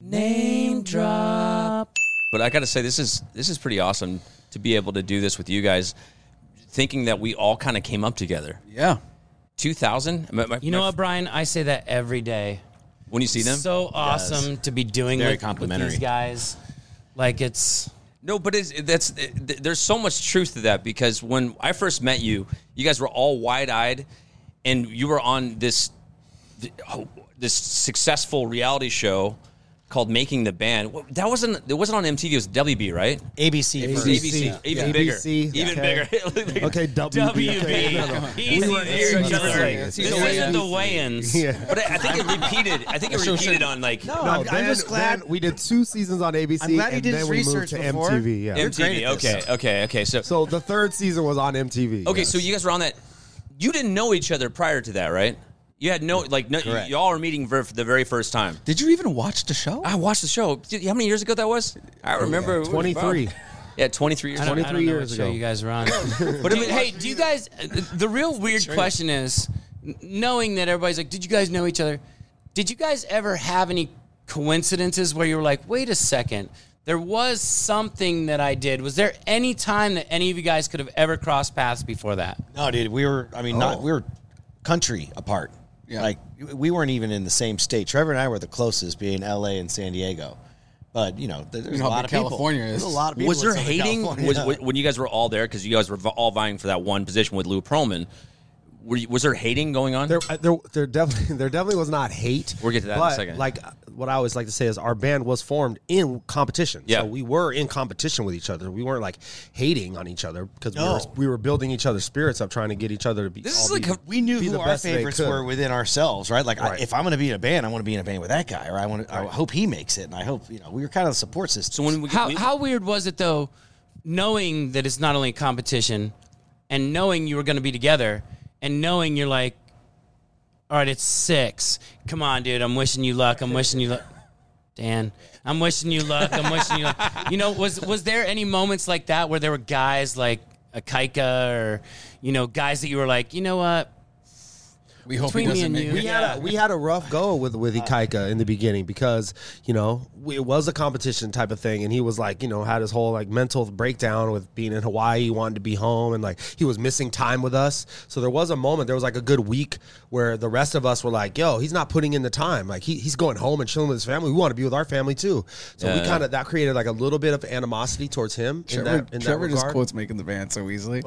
Name drop. But I got to say, this is this is pretty awesome to be able to do this with you guys. Thinking that we all kind of came up together. Yeah. 2000. My- my- You know my- what, Brian? I say that every day. When you see them, So awesome to be doing Very with, with complimentary. these guys. Like it's No, but it's, that's it, there's so much truth to that because when I first met you, you guys were all wide-eyed, and you were on this this successful reality show called Making the Band. That wasn't it wasn't on MTV. It was WB, right? ABC. first. ABC, even bigger, ABC, even okay. bigger. Okay, WB. WB. Easy. We were each other. This isn't the weigh-ins. Yeah. But I I think it repeated. I think it repeated on like No, No, I'm, I'm just glad. we did two seasons on ABC, I'm glad he and did then his we moved to before. MTV. Yeah. You're MTV. Okay, okay, okay. So So the third season was on MTV. Okay, yes. so you guys were on that. You didn't know each other prior to that, right? You had no like no, Correct. y'all were meeting for, for the very first time. Did you even watch the show? I watched the show. Dude, How many years ago that was? I oh, remember. it was 23. about- Yeah, twenty three years. I don't, ago. I 23 don't know years what show ago. you guys are on. but I mean, hey, do you guys? The real weird question is, n- knowing that everybody's like, did you guys know each other? Did you guys ever have any coincidences where you were like, wait a second, there was something that I did? Was there any time that any of you guys could have ever crossed paths before that? No, dude, we were. I mean, not oh. we were country apart. Yeah. Like we weren't even in the same state. Trevor and I were the closest, being L.A. and San Diego. But you know, there- there's know a lot big of people. California There's is. a lot of people. Was there hating? California. Was when you guys were all there because you guys were all vying for that one position with Lou Pearlman? Were you, was there hating going on? There, uh, there, there definitely, there definitely was not hate. We'll get to that in a second. Like what I always like to say is, our band was formed in competition. Yeah. so we were in competition with each other. We weren't like hating on each other because we, were, we were building each other's spirits up, trying to get each other to be. This all is like be- a- we knew who the our favorites were within ourselves, right? Like, I, if I'm going to be in a band, I want to be in a band with that guy, or I want to. I hope he makes it, and I hope you know we were kind of the support system. so when we, How, we- how weird was it though, knowing that it's not only a competition, and knowing you were going to be together, and knowing you're like, all right, it's six. Come on, dude. I'm wishing you luck. I'm wishing you luck. Dan, I'm wishing you luck. I'm wishing you luck. You know, was was there any moments like that where there were guys like Ikaika or, you know, guys that you were like, you know what? We hope he Between me doesn't and make you. it. We had a we had a rough go with with uh, Ikaika in the beginning because you know we, it was a competition type of thing, and he was like you know had his whole like mental breakdown with being in Hawaii, he wanted to be home, and like he was missing time with us. So there was a moment, there was like a good week where the rest of us were like, "Yo, he's not putting in the time. Like he, he's going home and chilling with his family. We want to be with our family too." So we kind of that created like a little bit of animosity towards him in Trevor, that in Trevor that just quotes making the band so easily.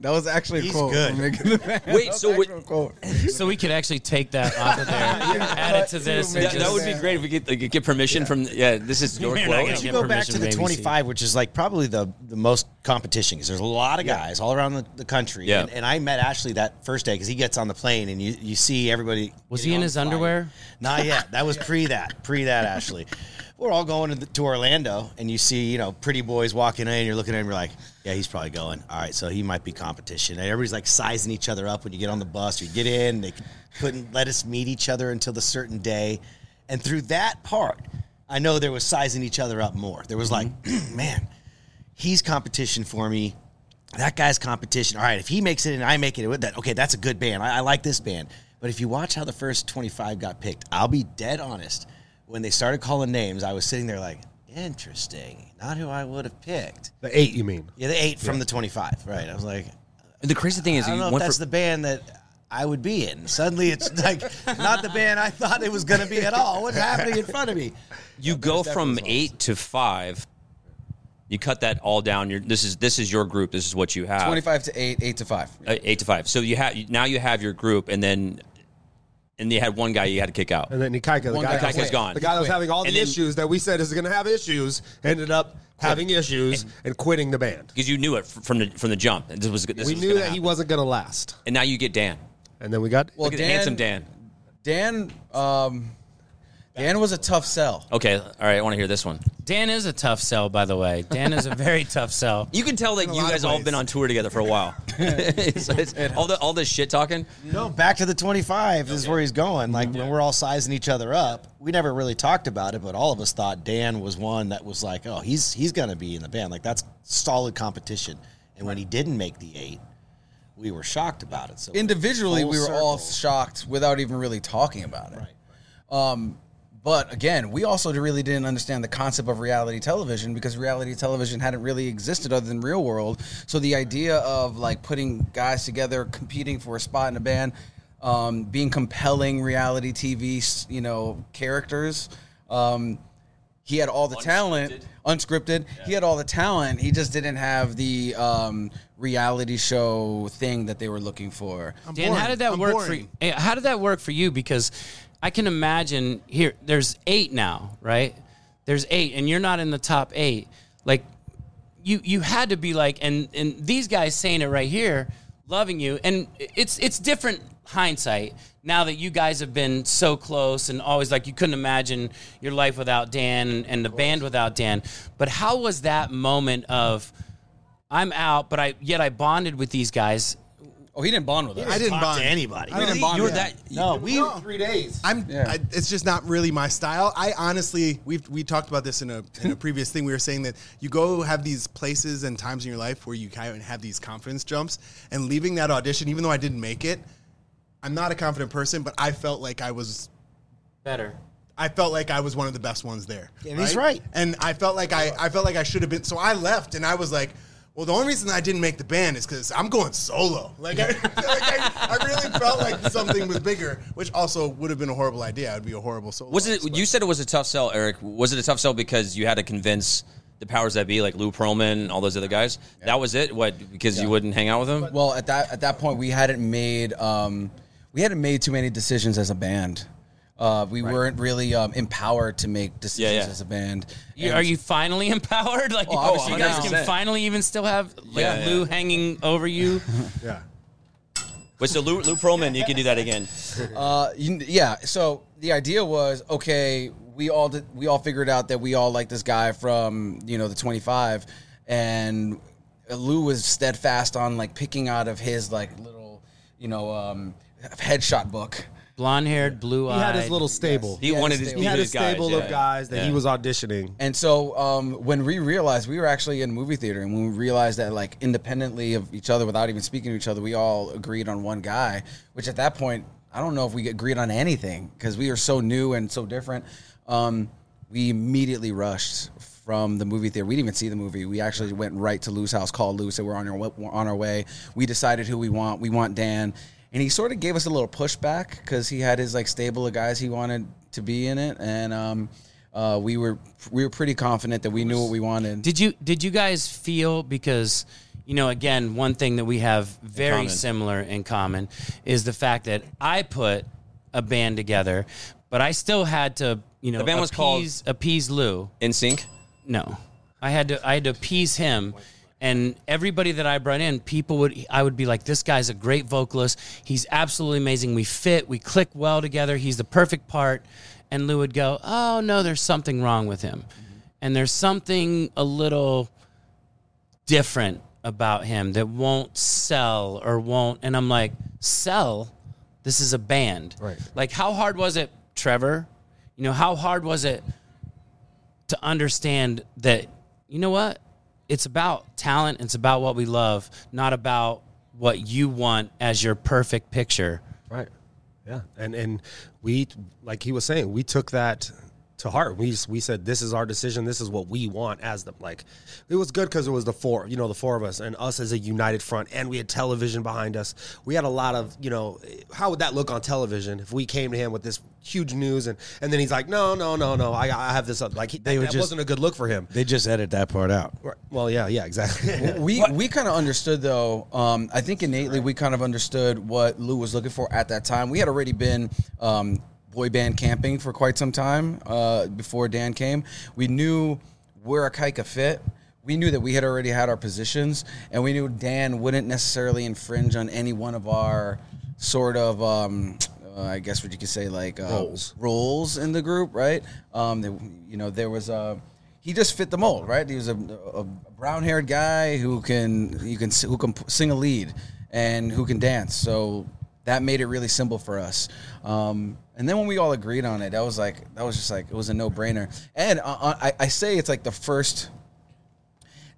That was actually a He's quote. good. Making the band. Wait, That was so actually what- a quote. So we could actually take that off of there, add it to this. and that, that just- would be great if we get like, get permission from. Yeah, this is your You're not quote. gonna If you get go back permission to the ABC. 25, which is like probably the, the most competition because there's a lot of guys all around the, the country. Yeah. And, and I met Ashley that first day because he gets on the plane and you, you see everybody. Was getting he in on his the flight. underwear? Not yet. That was pre that. Pre that, Ashley. We're all going to, the, to Orlando and you see, you know, pretty boys walking in. You're looking at him, you're like, yeah, he's probably going. All right, so he might be competition. And everybody's like sizing each other up when you get on the bus. You get in, they couldn't let us meet each other until the certain day. And through that part, I know there was sizing each other up more. There was like, mm-hmm. man, he's competition for me. That guy's competition. All right, if he makes it and I make it, with that okay, that's a good band. I, I like this band. But if you watch how the first 25 got picked, I'll be dead honest. When they started calling names, I was sitting there like, interesting. Not who I would have picked. the eight, you mean? Yeah, the eight from the 25, right? I was like, The crazy thing is, I don't you know if went that's for, the band that I would be in. Suddenly, it's like not the band I thought it was going to be at all. What's happening in front of me? You go from eight to five. You cut that all down. You're, this is this is your group. This is what you have. 25 to 8, 8 to 5. Uh, eight to five. So you have now you have your group, and then and they had one guy you had to kick out. And then Nikaika, the One guy, guy that Nikaika's was- gone. The guy that was Quit. having all the then- issues that we said is going to have issues ended up having issues and, quitting the band. because you knew it from the from the jump. This was this we was knew gonna that he wasn't going to last. And now you get Dan. And then we got Well, Look at handsome Dan. Dan, um, Dan was a tough sell. Okay, all right. I want to hear this one. Dan is a tough sell, by the way. Dan is a very tough sell. You can tell that you lot of guys all ways. been on tour together for a while. It's- it's- all the all this shit talking. No, back to the 25 is where he's going. Like when we're all sizing each other up, we never really talked about it, but all of us thought Dan was one that was like, oh, he's he's going to be in the band. Like that's solid competition. And when he didn't make the eight, we were shocked about it. So Individually, full we were all circle. shocked without even really talking about it. Um, but again, we also really didn't understand the concept of reality television because reality television hadn't really existed other than real world. So the idea of like putting guys together, competing for a spot in a band, um, being compelling reality TV, you know, characters. Um, he had all the talent, unscripted. He had all the talent. He just didn't have the um, reality show thing that they were looking for. Dan, how did that I'm work boring. for you? How did that work for you? Because I can imagine here, there's eight now, right? There's eight, and you're not in the top eight. Like, you you had to be like, and and these guys saying it right here, loving you, and it's it's different hindsight now that you guys have been so close and always like you couldn't imagine your life without Dan and, and the band without Dan. But how was that moment of I'm out, but I yet I bonded with these guys Oh, he didn't bond with us. I didn't bond to anybody. I didn't You bond were with that- No, we three days. I'm. Yeah. I, it's just not really my style. I honestly, we've we talked about this in a in a previous thing. We were saying that you go have these places and times in your life where you kind of have these confidence jumps, and leaving that audition, even though I didn't make it, I'm not a confident person, but I felt like I was. better. I felt like I was one of the best ones there. And he's right. And I felt like I, I felt like I should have been. So I left, and I was like, well, the only reason I didn't make the band is because I'm going solo. Like, I, like I, I really felt like something was bigger, which also would have been a horrible idea. I'd be a horrible solo. Was it? artist, but- You said it was a tough sell, Erik. Was it a tough sell because you had to convince the powers that be, like Lou Pearlman and all those other guys? That was it. What? Because you wouldn't hang out with them? Well, at that at that point, we hadn't made um, we hadn't made too many decisions as a band. Uh, we weren't really um, empowered to make decisions Yeah, yeah. as a band. You, are you finally empowered? Like, Oh, you guys can finally even still have like Yeah, Lou yeah. hanging over you. Yeah. But so Lou, Lou Pearlman, you can do that again. Uh, you, yeah. So the idea was okay. We all did, we all figured out that we all like this guy from you know the twenty five, and Lou was steadfast on like picking out of his like little you know um, headshot book. Blonde haired, blue eyed. He had his little stable. He He wanted his his. He had a his guys, stable yeah. of guys that he was auditioning. And so um, when we realized we were actually in movie theater, and when we realized that like independently of each other, without even speaking to each other, we all agreed on one guy. Which at that point, I don't know if we agreed on anything because we were so new and so different. Um, we immediately rushed from the movie theater. We didn't even see the movie. We actually went right to Lou's house, called Lou, said we're on our on our way. We decided who we want. We want Dan, and he sort of gave us a little pushback because he had his like stable of guys he wanted to be in it, and um, uh, we were we were pretty confident that we knew what we wanted. Did you did you guys feel because you know again one thing that we have very common. similar in common is the fact that I put a band together, but I still had to you know The band was called- appease, appease Lou. NSYNC. No, I had to I had to appease him, and everybody that I brought in, people would I would be like, this guy's a great vocalist. He's absolutely amazing. We fit, we click well together. He's the perfect part. And Lou would go, oh no, there's something wrong with him, and there's something a little different about him that won't sell or won't. And I'm like, sell? This is a band. Right. Like, how hard was it, Trevor? You know, how hard was it to understand that, you know what? It's about talent. It's about what we love, not about what you want as your perfect picture. Right. Yeah. And and we like he was saying, we took that to heart. We we said this is our decision. This is what we want as them. Like it was good because it was the four, you know, the four of us and us as a united front, and we had television behind us. We had a lot of, you know, how would that look on television if we came to him with this huge news and and then he's like, no, no, no, no, I, I have this up. Like he, They would that just- wasn't a good look for him. They just edit that part out. Well, yeah, yeah, exactly. we we kind of understood though. Um, I think innately we kind of understood what Lou was looking for at that time. We had already been um, boy band camping for quite some time uh, before Dan came. We knew where Ikaika fit. We knew that we had already had our positions, and we knew Dan wouldn't necessarily infringe on any one of our sort of. Um, uh, I guess what you could say, like uh, Roles. roles in the group, right? Um, there, you know, there was a he just fit the mold, right? He was a, a brown-haired guy who can you can who can sing a lead and who can dance. So that made it really simple for us. Um, and then when we all agreed on it, that was like that was just like it was a no-brainer. And uh, uh, I, I say it's like the first.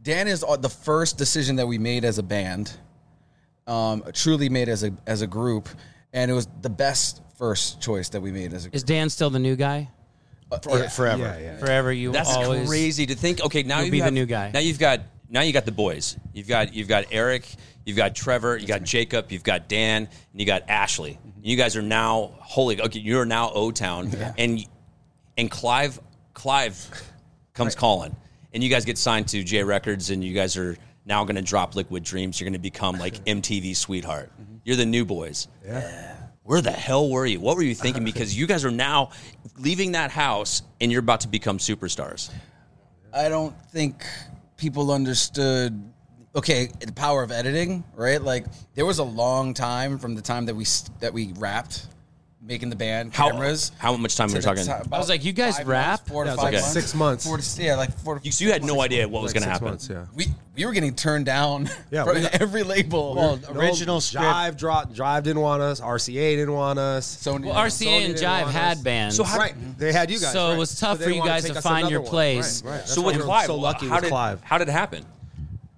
Dan is uh, the first decision that we made as a band, um, truly made as a as a group, and it was the best first choice that we made as a group. Is Dan still the new guy? For, Forever. yeah, yeah. Forever, you That's always crazy to think. Okay, now You'll you be the new guy. Now you've got now you got the boys. You've got you've got Erik, you've got Trevor, you got Jacob, you've got Dan, and you got Ashley. Mm-hmm. You guys are now holy. Okay, you're now O Town, and and Clive Clive comes calling, and you guys get signed to J Records, and you guys are now going to drop Liquid Dreams. You're going to become like MTV sweetheart. Mm-hmm. You're the new boys. Yeah. Where the hell were you? What were you thinking? Because you guys are now leaving that house, and you're about to become superstars. I don't think people understood. Okay, the power of editing, right? Like there was a long time from the time that we that we wrapped, making the band How cameras. how much time to we're talking? ti- I was like, you guys five rap? months, four to Yeah, it was five like months, six months. Four to, yeah, like four. To, You, so you had no idea what was going to six happen. months, yeah. we we were getting turned down. Yeah, from we got- every label. Well, No, original script. Jive, Drive, Drive didn't want us. RCA didn't want us. Sony, Well, RCA and didn't Jive want had us. bands. So how- right, they had you guys. So it right. was tough they for you wanted guys take to us find another your one. place. Right, right. That's So why with we were Clive, so lucky how with did Clive. how did it happen?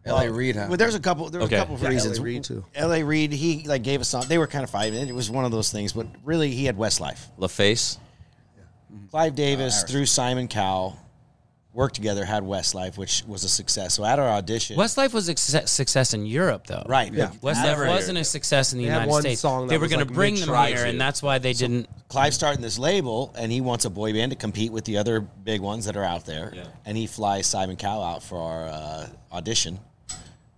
L.A. Reid. Huh? Well, there's a couple. There was Okay. a couple of Yeah, reasons. L.A. Reid, too. L.A. Reid, he like gave us some. They were kind of fighting. It was one of those things, but really, he had Westlife. LaFace. Clive Davis through Simon Cowell worked together, had Westlife, which was a success. So at our audition, Westlife was a success success in Europe, though. right? Yeah. but Westlife Never wasn't here. a success in the They had United one States. song they that were was going like to bring them mid-try here, to. and that's why they didn't. Clive's starting this label, and he wants a boy band to compete with the other big ones that are out there. Yeah. And he flies Simon Cowell out for our uh, audition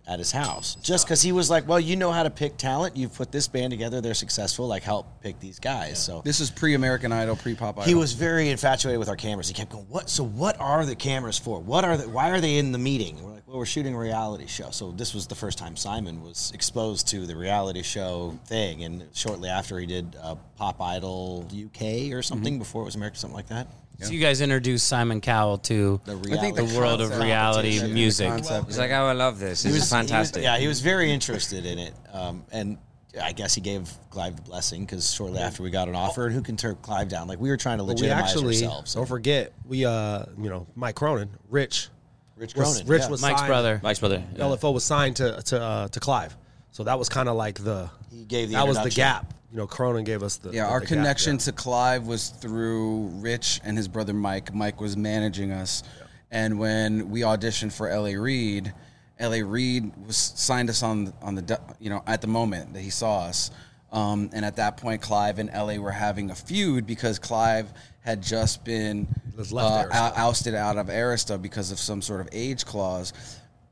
at his house, just because he was like, "Well, you know how to pick talent. You've put this band together. They're successful. Like, help pick these guys." So This is pre-American Idol, pre-Pop Idol. he was very infatuated with our cameras. He kept going, "What? So what are the cameras for? What are the? Why are they in the meeting?" We're like, "Well, we're shooting a reality show." So this was the first time Simon was exposed to the reality show thing, and shortly after he did uh, Pop Idol UK or something before it was America, something like that. So you guys introduced Simon Cowell to The I think reality the world of reality music. the concept. He's like, oh, I love this. This is He was- fantastic. yeah, he was very interested in it, um, and I guess he gave Clive the blessing because shortly after we got an offer, and who can turn Clive down? Like we were trying to But we legitimize actually ourselves. don't forget we uh you know Mike Cronin, Rich, Rich was, Cronin, Rich yeah. was Mike's signed- brother. Mike's brother. Yeah. LFO was signed to to uh, to Clive, so that was kind of like the He gave the that was the gap. You know, Cronin gave us the Yeah, the- our the connection yeah. to Clive was through Rich and his brother Mike. Mike was managing us, and when we auditioned for L.A. Reid, L.A. Reid was signed us on on the you know at the moment that he saw us, um, and at that point, Clive and L.A. were having a feud because Clive had just been uh, ousted out of Arista because of some sort of age clause.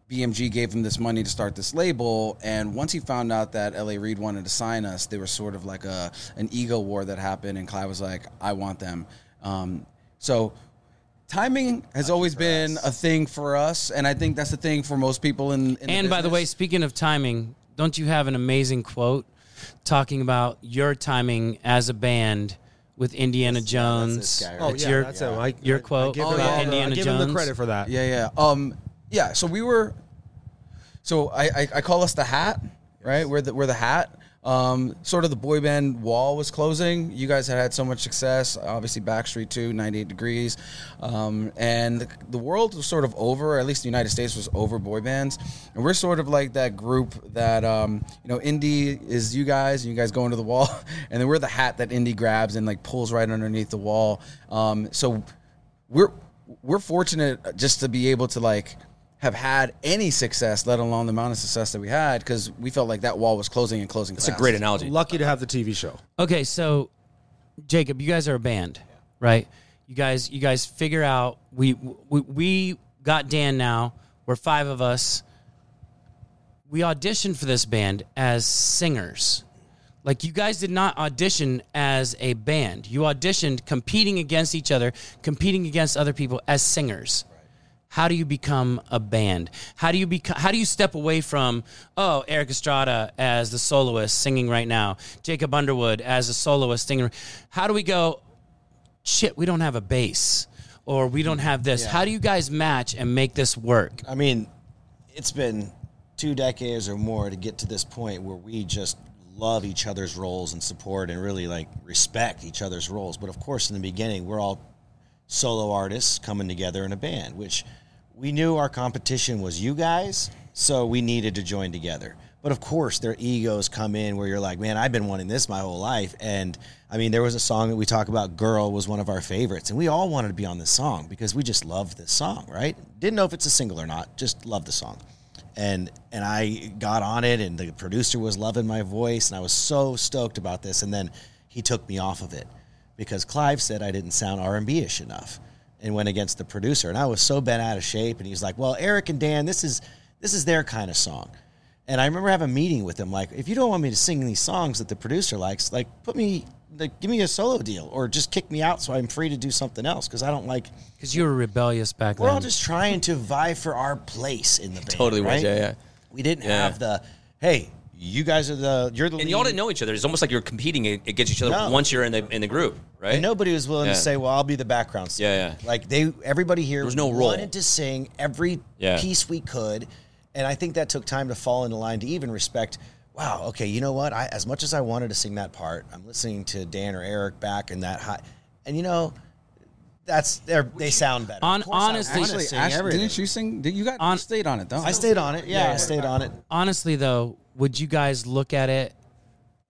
BMG gave him this money to start this label, and once he found out that LA Reid wanted to sign us, there was sort of like a an ego war that happened, and Clive was like, "I want them." Um, so timing has always been a thing for us, and I think that's the thing for most people in. in And by the way, speaking of timing, don't you have an amazing quote talking about your timing as a band with Indiana Jones? this guy, right? Oh yeah, your, that's him. I, your I- I quote give Oh, yeah, the- Indiana I give him the credit for that. Yeah, yeah. Um, yeah. So we were. So I, I, I call us the Hat, right? We're the we're the Hat. Um, sort of the boy band wall was closing. You guys had had so much success. Obviously, Backstreet Two, 98 Degrees, um, and the, the world was sort of over. At least the United States was over boy bands, and we're sort of like that group that um, you know, Indy is you guys, and you guys go into the wall, and then we're the hat that Indy grabs and like pulls right underneath the wall. Um, so we're we're fortunate just to be able to like have had any success, let alone the amount of success that we had, because we felt like that wall was closing and closing. It's a great analogy. Lucky to have the TV show. Okay, so Jacob, you guys are a band, right? You guys, you guys figure out we we, we got Dan now. We're five of us. We auditioned for this band as singers. Like you guys did not audition as a band. You auditioned competing against each other, competing against other people as singers. How do you become a band? How do you become? How do you step away from oh Erik Estrada as the soloist singing right now, Jacob Underwood as a soloist singing? How do we go? Shit, we don't have a bass, or we don't have this. How do you guys match and make this work? I mean, it's been two decades or more to get to this point where we just love each other's roles and support and really like respect each other's roles. But of course, in the beginning, we're all solo artists coming together in a band, which we knew our competition was you guys, so we needed to join together. But of course, their egos come in where you're like, man, I've been wanting this my whole life. And I mean, there was a song that we talk about, Girl was one of our favorites. And we all wanted to be on this song because we just loved this song, right? Didn't know if it's a single or not, just loved the song. And and I got on it and the producer was loving my voice and I was so stoked about this. And then he took me off of it because Clive said I didn't sound R&B-ish enough and went against the producer. And I was so bent out of shape. And he's like, well, Erik and Dan, this is this is their kind of song. And I remember having a meeting with him, like, if you don't want me to sing these songs that the producer likes, like, put me, like, give me a solo deal, or just kick me out so I'm free to do something else because I don't like. Because you were rebellious back then. We're all just trying to vie for our place in the band. Totally was, right? yeah, yeah. We didn't Yeah. have the, hey, you guys are the, you're the And lead. y'all didn't know each other. It's almost like you're competing against each other No. once you're in the in the group, right? And nobody was willing Yeah. to say, "Well, I'll be the background singer." Yeah, yeah. Like they, everybody here There was no role. wanted to sing every Yeah. piece we could, and I think that took time to fall into line to even respect. Wow, okay, you know what? I, as much as I wanted to sing that part, I'm listening to Dan or Erik back in that high, and you know, that's they they sound better. On- Of course I honestly- wanna Actually, sing Ash, everything. didn't you sing? Did you got On- you stayed on it? Though I stayed on it. Yeah, I stayed on it. honestly though would you guys look at it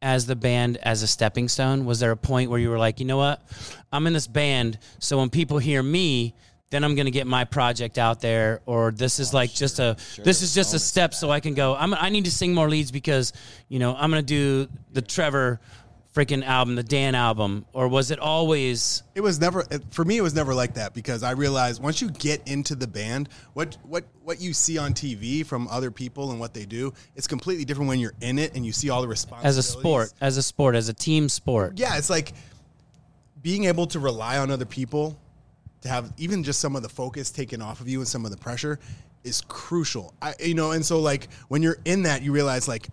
as the band as a stepping stone? Was there a point where you were like you know what? I'm in this band so when people hear me then i'm going to get my project out there or this is like just a this is just a step so i can go I'm, i need to sing more leads because you know i'm going to do the trevor freaking album the dan album or was it always It was never for me. It was never like that because I realized once you get into the band, what what what you see on TV from other people and what they do, it's completely different when you're in it and you see all the as a sport as a sport as a team sport Yeah, it's like being able to rely on other people to have even just some of the focus taken off of you and some of the pressure is crucial. I you know, and so like when you're in that, you realize like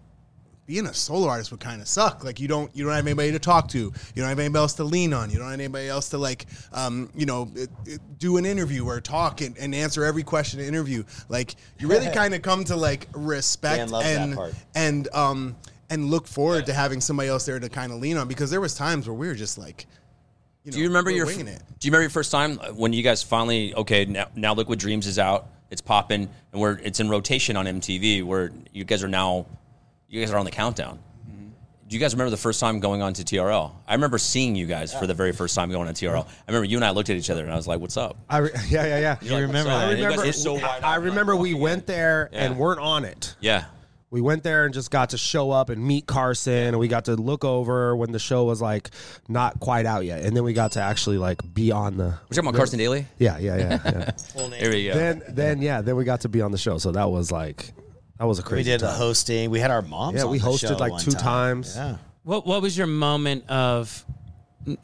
being a solo artist would kind of suck. Like you don't you don't have anybody to talk to. You don't have anybody else to lean on. You don't have anybody else to like um, you know it, it- do an interview or talk and, and answer every question in an interview. Like you really kind of come to like respect Dan loves that and and um and look forward to having somebody else there to kind of lean on because there was times where we were just like you know, Do you remember your? it? Do you remember your first time uh, when you guys finally? Okay, now, now Liquid Dreams is out. It's popping, and we're it's in rotation on MTV. Where you guys are now, you guys are on the countdown. Mm-hmm. Do you guys remember the first time going on to TRL? I remember seeing you guys for the very first time going on TRL. I remember you and I looked at each other, and I was like, "What's up?" I re- yeah, yeah, yeah. You're like, "What's up?" I you guys remember. so I remember we went there and weren't on it. Yeah, We went there and just got to show up and meet Carson, and we got to look over when the show was like not quite out yet, and then we got to actually like be on the. we're talking about Carson Daly. Yeah, yeah, yeah. yeah. There we go. then, then, yeah, then we got to be on the show. So that was like, that was a crazy. We crazy. did the hosting. We had our moms. Yeah, on we the hosted show like two time. times. Yeah. What What was your moment of?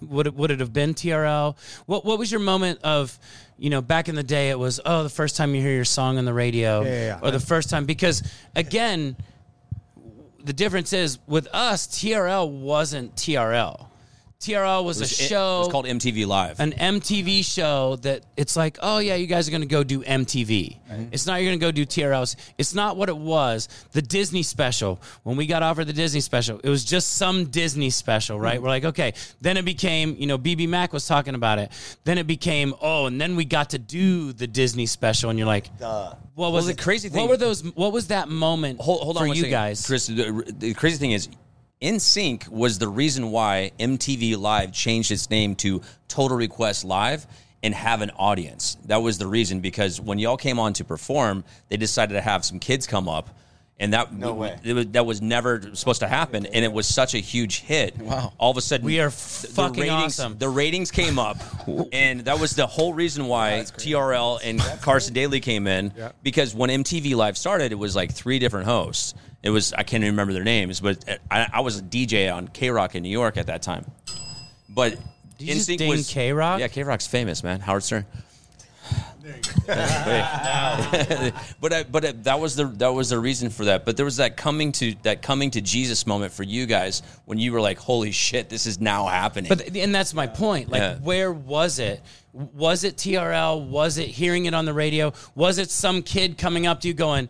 Would it Would it have been TRL? What What was your moment of? You know, back in the day, it was oh, the first time you hear your song on the radio, Yeah, yeah, yeah. or the first time because again, the difference is with us, TRL wasn't TRL. TRL was, was, a show. It was called MTV Live. an MTV show that it's like, oh yeah, you guys are gonna go do MTV. It's not you're gonna go do TRLs. It's not what it was. The Disney special. When we got offered the Disney special, it was just some Disney special, right? Hmm. We're like, okay. Then it became, you know, BB Mac was talking about it. Then it became, oh, and then we got to do the Disney special, and you're like, what was the it? crazy thing- What were those? What was that moment hold, hold on for you second. guys? Chris. The, the crazy thing is, NSYNC was the reason why MTV Live changed its name to Total Request Live, and have an audience. That was the reason because when y'all came on to perform, they decided to have some kids come up. And that No way. It was, that was never supposed to happen, and it was such a huge hit. Wow. All of a sudden, We are th- fucking ratings, awesome. The ratings came up, and that was the whole reason why TRL and Carson Daly came in. Because when MTV Live started, it was like three different hosts. It was I can't even remember their names, but uh, I, I was a DJ on K Rock in New York at that time. But Did you just NSYNC was K-Rock? Yeah, K Rock's famous, man. Howard Stern. but I, but it, that was the that was the reason for that. But there was that coming to that coming to Jesus moment for you guys when you were like, "Holy shit, this is now happening." But and that's my point. Like, Yeah. where was it? Was it TRL? Was it hearing it on the radio? Was it some kid coming up to you going,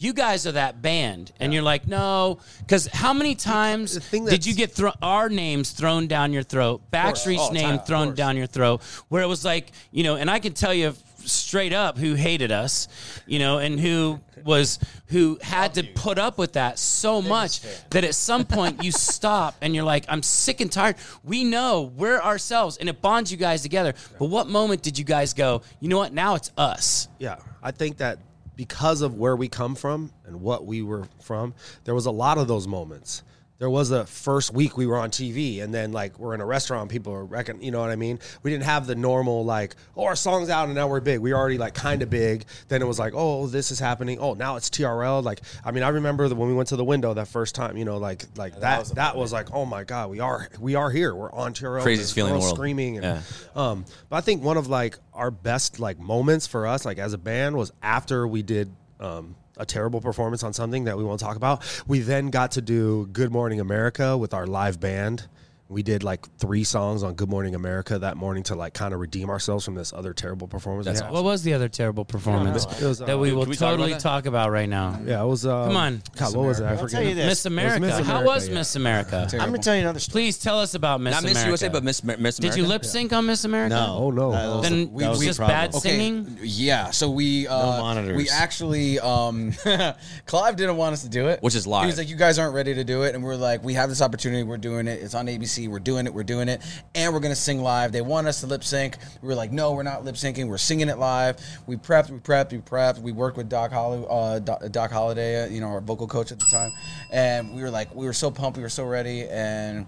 "You guys are that band," and you're like, "No," because how many times The thing did you get thro- our names thrown down your throat, Backstreet's name time, of thrown down your throat, where it was like, you know, and I can tell you straight up who hated us, you know, and who was who had to put up with that so much that at some point you stop and you're like, I'm sick and tired. We know we're ourselves and it bonds you guys together. But what moment did you guys go, you know what, now it's us? Yeah, I think that because of where we come from and what we were from, there was a lot of those moments. There was a first week we were on TV, and then like we're in a restaurant, people are reckon, you know what I mean. We didn't have the normal like, oh, our song's out and now we're big. We were already like kind of big. Then it was like, oh, this is happening. Oh, now it's TRL. Like, I mean, I remember that when we went to the window that first time, you know, like like that that was, like, oh my god, we are we are here. We're on TRL. Craziest There's feeling in the world. Screaming and Yeah. um, but I think one of like our best like moments for us, like as a band, was after we did um, a terrible performance on something that we won't talk about. We then got to do Good Morning America with our live band. We did like three songs on Good Morning America that morning to like kind of redeem ourselves from this other terrible performance. That's had. What was the other terrible performance It was, uh, that we will we talk about totally talk about right now? Yeah, it was. Um, Come on. God, what was it? I I'll forget. tell you. Miss America. How was yeah. Miss America? I'm gonna tell you another story. Please tell us about Miss Not Miss America. USA, but Miss Miss America. Did you lip sync on Miss America? No. Oh, no. That was- Then we was the just problem. bad singing. Yeah, so we uh, monitors. We actually, um, Clive didn't want us to do it, Which is live. He was like, "You guys aren't ready to do it," and we're like, "We have this opportunity. We're doing it. It's on ABC. We're doing it. We're doing it, and we're gonna sing live." They want us to lip sync. We were like, "No, we're not lip syncing. We're singing it live." We prepped. We prepped. We prepped. We worked with Doc Holly, uh, Doc, Doc Holliday, uh, you know, our vocal coach at the time, and we were like, we were so pumped. We were so ready, and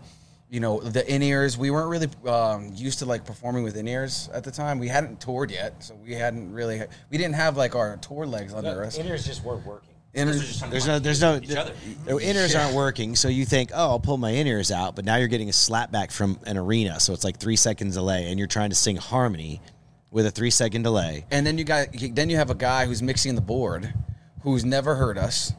you know the in ears we weren't really um, used to like performing with in ears at the time we hadn't toured yet so we hadn't really we didn't have like our tour legs under us In ears just weren't working. There's no, there's no, the inners aren't working. So you think, oh, I'll pull my inners out, but now you're getting a slap back from an arena. So it's like three seconds delay, and you're trying to sing harmony with a three second delay. and then you got then you have a guy who's mixing the board who's never heard us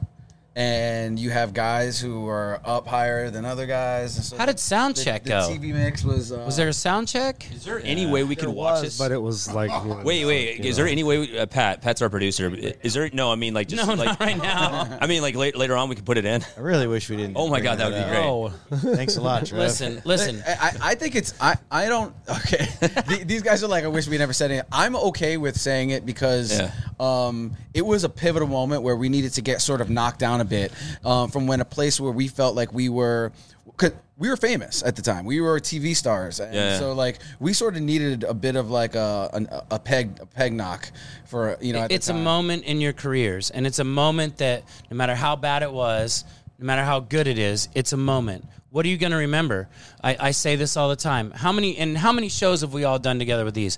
and you have guys who are up higher than other guys so How did sound the- check the go? TV mix was uh, Was there a sound check? Is there any way we can watch this? but it was like. Wait, wait. Is there any way, we, uh, Pat? Pat's our producer. Is there? No, I mean like just No, like not right now. I mean like late, later on we can put it in. I really wish we didn't. Oh my God, that would be great. Oh, Thanks a lot, Trev. listen, listen. I, I- I think it's I, I don't okay. The- These guys are like I wish we never said it. I'm okay with saying it because Yeah. um, it was a pivotal moment where we needed to get sort of knocked down a bit um, from when a place where we felt like we were. 'cause we were famous at the time. We were TV stars, and Yeah. so like we sort of needed a bit of like a an, a peg a peg knock for you know. at the it's a moment in your careers, and it's a moment that no matter how bad it was, no matter how good it is, it's a moment. What are you going to remember? I, I say this all the time. How many and how many shows have we all done together with these?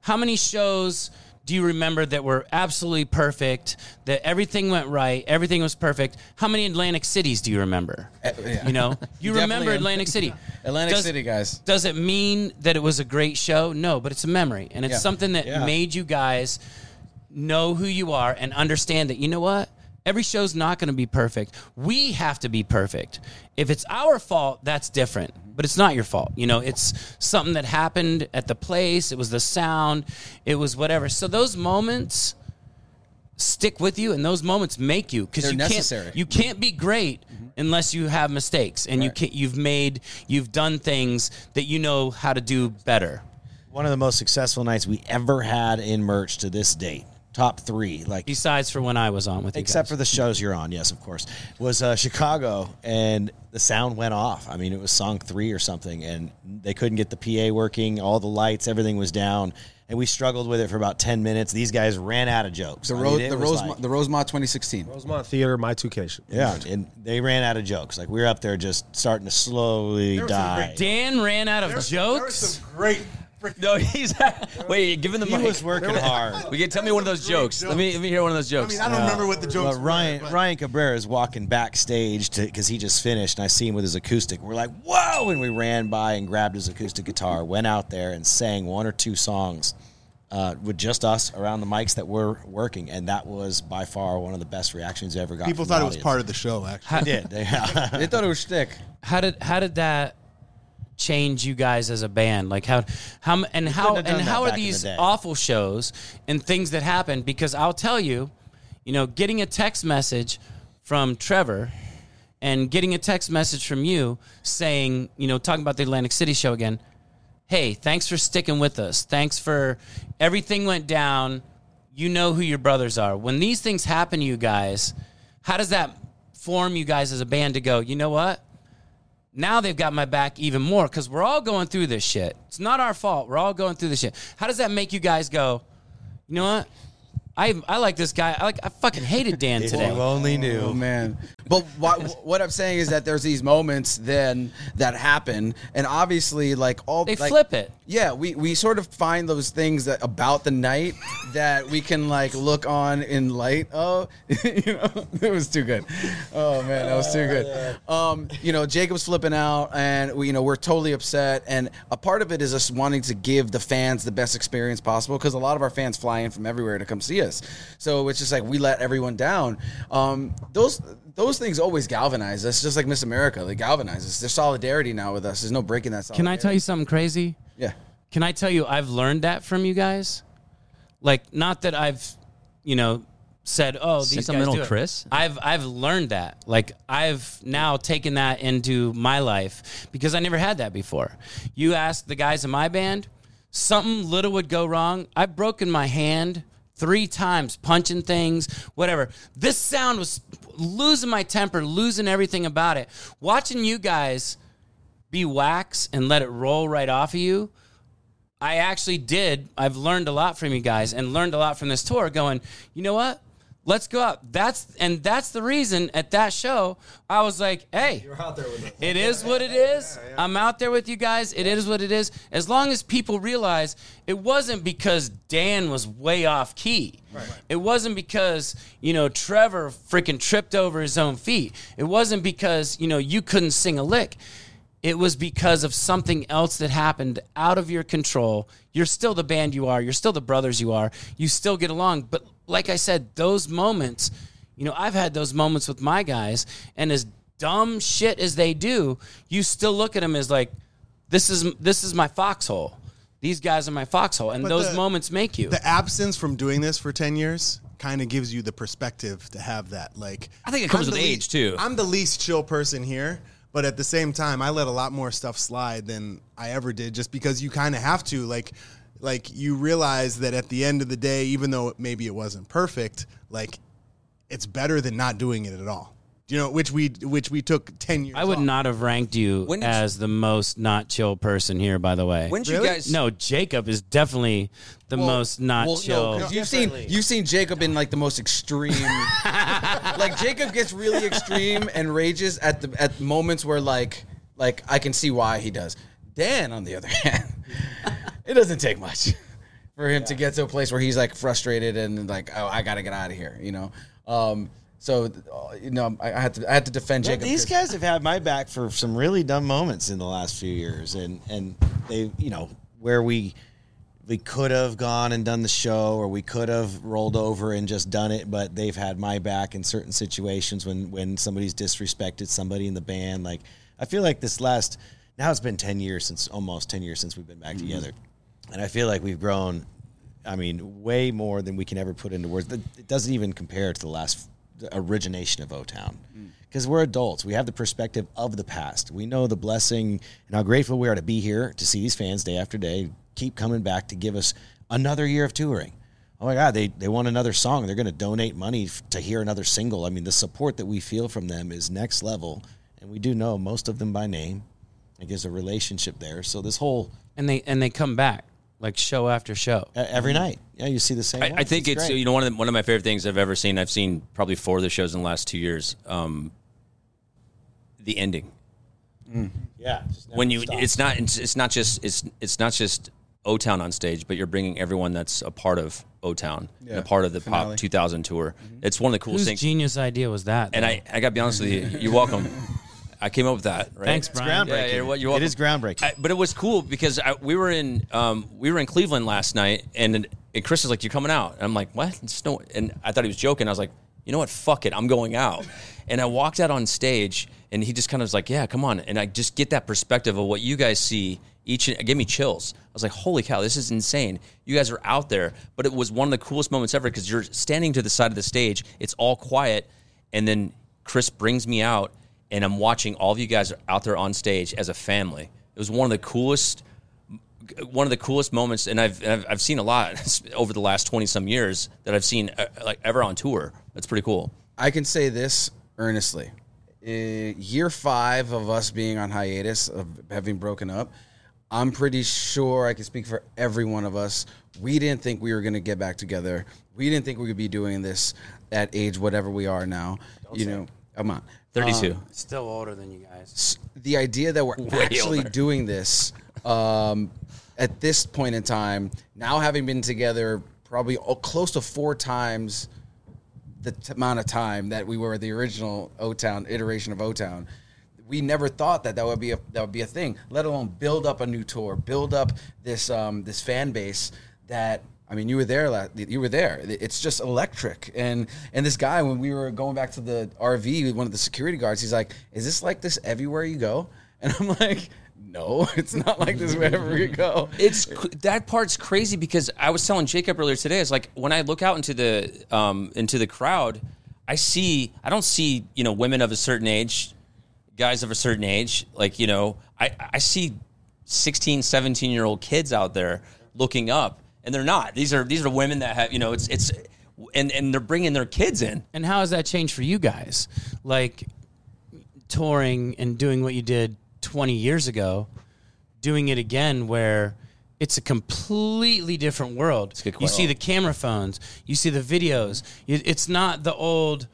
How many shows do you remember that were absolutely perfect? That everything went right, everything was perfect. How many Atlantic cities do you remember? Uh, yeah. You know, you remember. Atlantic City. Atlantic Does- City guys. Does it mean that it was a great show? No, but it's a memory, and it's Yeah. something that Yeah. made you guys know who you are and understand that you know what every show's not going to be perfect we have to be perfect if it's our fault that's different but it's not your fault you know it's something that happened at the place it was the sound it was whatever so those moments stick with you and those moments make you because you necessary. can't you can't be great mm-hmm. unless you have mistakes and you Right. can you've made you've done things that you know how to do better One of the most successful nights we ever had in merch to this date. Top three. Like Besides for when I was on with you except guys. for the shows you're on, yes, of course, was uh, Chicago, and the sound went off. I mean, it was song three or something, and they couldn't get the PA working. All the lights, everything was down, and we struggled with it for about ten minutes. These guys ran out of jokes. The, I Ro- mean, the, was like- the Rosemont 2016. Rosemont Theater, my two cation. yeah, and they ran out of jokes. Like we were up there just starting to slowly There were some die. great- Dan ran out of There, there were jokes. some great. Freaking- No, he's wait. Give him the He mic. He was working hard. We can tell me one of those Great jokes. Let me let me hear one of those I jokes. mean, I don't remember what the jokes Well, Ryan were. but- Ryan Cabrera is walking backstage to because he just finished, and I see him with his acoustic. We're like, "Whoa!" And we ran by and grabbed his acoustic guitar, went out there and sang one or two songs uh, with just us around the mics that were working, and that was by far one of the best reactions I ever got. People from thought the it was part of the show. Actually, They did. They, They thought it was shtick. how did how did that change you guys as a band? Like how how and how and how are in the these awful shows and things that happen? Because I'll tell you, you know, getting a text message from Trevor and getting a text message from you saying, you know, talking about the Atlantic City show again. Hey, thanks for sticking with us. Thanks for everything went down. You know who your brothers are. When these things happen to you guys, how does that form you guys as a band to go, you know what? Now they've got my back even more because we're all going through this shit. It's not our fault. We're all going through this shit. How does that make you guys go, you know what? I, I like this guy. I like I fucking hated Dan if today. you only knew. Oh man! But what, what I'm saying is that there's these moments then that happen, and obviously, like all They like- flip it. Yeah, we, we sort of find those things that about the night that we can like look on in light. Oh, you know, it was too good. Oh man, that was too good. Um, you know, Jacob's flipping out, and we, you know we're totally upset. And a part of it is us wanting to give the fans the best experience possible because a lot of our fans fly in from everywhere to come see us. So it's just like we let everyone down. Um, those those things always galvanize us, just like Miss America. They galvanize us. There's solidarity now with us. There's no breaking that. Solidarity. Can I tell you something crazy? Yeah. Can I tell you I've learned that from you guys? Like not that I've, you know, said, "Oh, these guys Sentimental do it. Chris? I've I've learned that. Like I've now taken that into my life because I never had that before. You ask the guys in my band, something little would go wrong. I've broken my hand three times punching things, whatever. This sound was losing my temper, losing everything about it. Watching you guys be wax and let it roll right off of you. I actually did. I've learned a lot from you guys and learned a lot from this tour going, you know what? Let's go out. That's and that's the reason at that show I was like, hey, You're out there with. It is what it is. I'm out there with you guys. It is what it is. As long as people realize it wasn't because Dan was way off key. It wasn't because, you know, Trevor freaking tripped over his own feet. It wasn't because, you know, you couldn't sing a lick. It was because of something else that happened out of your control. You're still the band you are. You're still the brothers you are. You still get along. But like I said, those moments, you know, I've had those moments with my guys, and as dumb shit as they do, you still look at them as like, this is this is my foxhole. These guys are my foxhole, and But those the- moments make you. the absence from doing this for 10 years kind of gives you the perspective to have that like I think it comes I'm with age, least- too. i'm the least chill person here but at the same time i let a lot more stuff slide than i ever did just because you kind of have to like like you realize that at the end of the day even though maybe it wasn't perfect like it's better than not doing it at all you know which we which we took 10 years I would off. not have ranked you When did you- as the most not chill person here. By the way, When did Really? you guys? no, Jacob is definitely the most not Well, no, you've seen you've seen Jacob in like the most extreme. like Jacob gets really extreme and rages at the at moments where like like I can see why he does. Dan, on the other hand, it doesn't take much for him to get to a place where he's like frustrated and like, oh, I gotta get out of here, you know. Um, so uh, you know, I, I had to I had to defend Jacob. these guys have had my back for some really dumb moments in the last few years, and and they, you know, where we we could have gone and done the show, or we could have rolled over and just done it, but they've had my back in certain situations when when somebody's disrespected somebody in the band. Like I feel like this last now it's been ten years since almost ten years since we've been back together, and I feel like we've grown. I mean, way more than we can ever put into words. It doesn't even compare to the last the origination of O Town. Mm. Because we're adults. We have the perspective of the past. We know the blessing and how grateful we are to be here, to see these fans day after day keep coming back to give us another year of touring. oh my god, they they want another song. They're going to donate money f- to hear another single. I mean, the support that we feel from them is next level, and we do know most of them by name. Like there's a relationship there. So this whole and they and they come back like show after show. every mm-hmm. night, yeah, you see the same. I, I think it's, great. you know one of the, one of my favorite things I've ever seen. I've seen probably four of the shows in the last two years. Um, the ending mm. yeah. when you stop. it's not it's, it's not just it's it's not just O Town on stage, but you're bringing everyone that's a part of O Town and a part of the finale. Pop 2000 tour. Mm-hmm. It's one of the coolest Whose things. genius idea was that? and though? I I got to be honest with you, you're welcome. I came up with that. Right? Thanks, it's Brian. groundbreaking. Yeah, you're, you're it welcome. is groundbreaking. I, but it was cool because I, we were in um, we were in Cleveland last night, and, and Chris was like, "You're coming out." And I'm like, "What?" It's no, and I thought he was joking. I was like, "You know what? Fuck it, I'm going out." And I walked out on stage, and he just kind of was like, "Yeah, come on." And I just get that perspective of what you guys see. Each it gave me chills. I was like, "Holy cow, this is insane!" You guys are out there, but it was one of the coolest moments ever because you're standing to the side of the stage. It's all quiet, and then Chris brings me out, and I'm watching all of you guys out there on stage as a family. It was one of the coolest, one of the coolest moments, and I've I've, I've seen a lot over the last twenty some years that I've seen uh, like ever on tour. That's pretty cool. I can say this earnestly. Uh, year five of us being on hiatus, of having broken up, I'm pretty sure I can speak for every one of us. We didn't think we were going to get back together. We didn't think we would be doing this at age whatever we are now. you know, come on. Thirty-two. Um, Still older than you guys. the idea that we're actually older. doing this um, at this point in time, now having been together probably o- close to four times the t- amount of time that we were the original O Town iteration of O Town. We never thought that that would be a that would be a thing. Let alone build up a new tour, build up this um, this fan base that I mean, you were there. la- You were there. It's just electric. And and this guy, when we were going back to the RV, with one of the security guards, he's like, "Is this like this everywhere you go?" And I'm like, "No, it's not like this wherever you go." It's that part's crazy because I was telling Jacob earlier today. It's like when I look out into the um, into the crowd, I see I don't see you know women of a certain age, guys of a certain age. Like you know, I I see 16, 17 year old kids out there looking up, and they're not. These are these are women that have you know it's it's and and they're bringing their kids in. And how has that changed for you guys? Like touring and doing what you did 20 years ago, doing it again where it's a completely different world. good You see the camera phones, you see the videos. It's not the old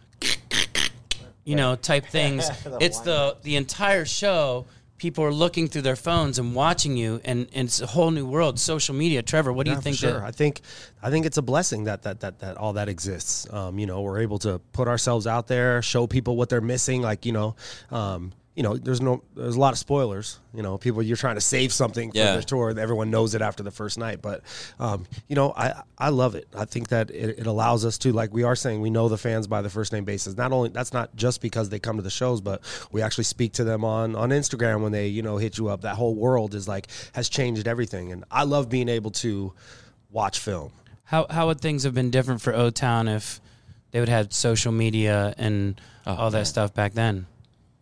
you know, type things. it's the the entire show. People are looking through their phones and watching you, and, and it's a whole new world. Social media, Trevor. What do Yeah, you think? sure. that- I think I think it's a blessing that that that that all that exists. Um, you know, we're able to put ourselves out there, show people what they're missing. Like you know, um, you know, there's no there's a lot of spoilers. You know, people you're trying to save something for Yeah. the tour, and everyone knows it after the first night. But um, you know, I I love it. I think that it, it allows us to, like we are saying, we know the fans by the first name basis. Not only that's not just because they come to the shows, but we actually speak to them on on Instagram when they you know hit you up. That whole world is like has changed everything, and I love being able to watch film. How how would things have been different for O Town if they would have social media and Oh, all that stuff back then?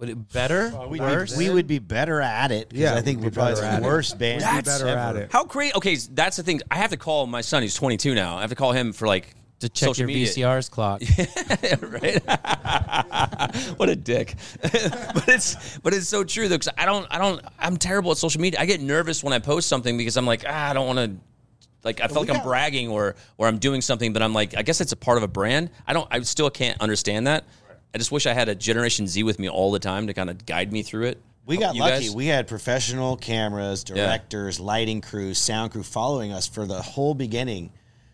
Would it better? We'd be- worse? we would be better at it. Yeah, I think we'd we're be probably better the at it. worst band. We'd be better ever. at it. How great? Okay, that's the thing. I have to call my son. He's 22 now. I have to call him for like to check social your media. VCR's clock. right? what a dick. but it's but it's so true though because I don't I don't I'm terrible at social media. I get nervous when I post something because I'm like ah, I don't want to. Like I feel like I'm bragging or or I'm doing something, but I'm like I guess it's a part of a brand. I don't. I still can't understand that. I just wish I had a Generation Z with me all the time to kind of guide me through it. We got You lucky. guys? We had professional cameras, directors, lighting crews, sound crew following us for the whole beginning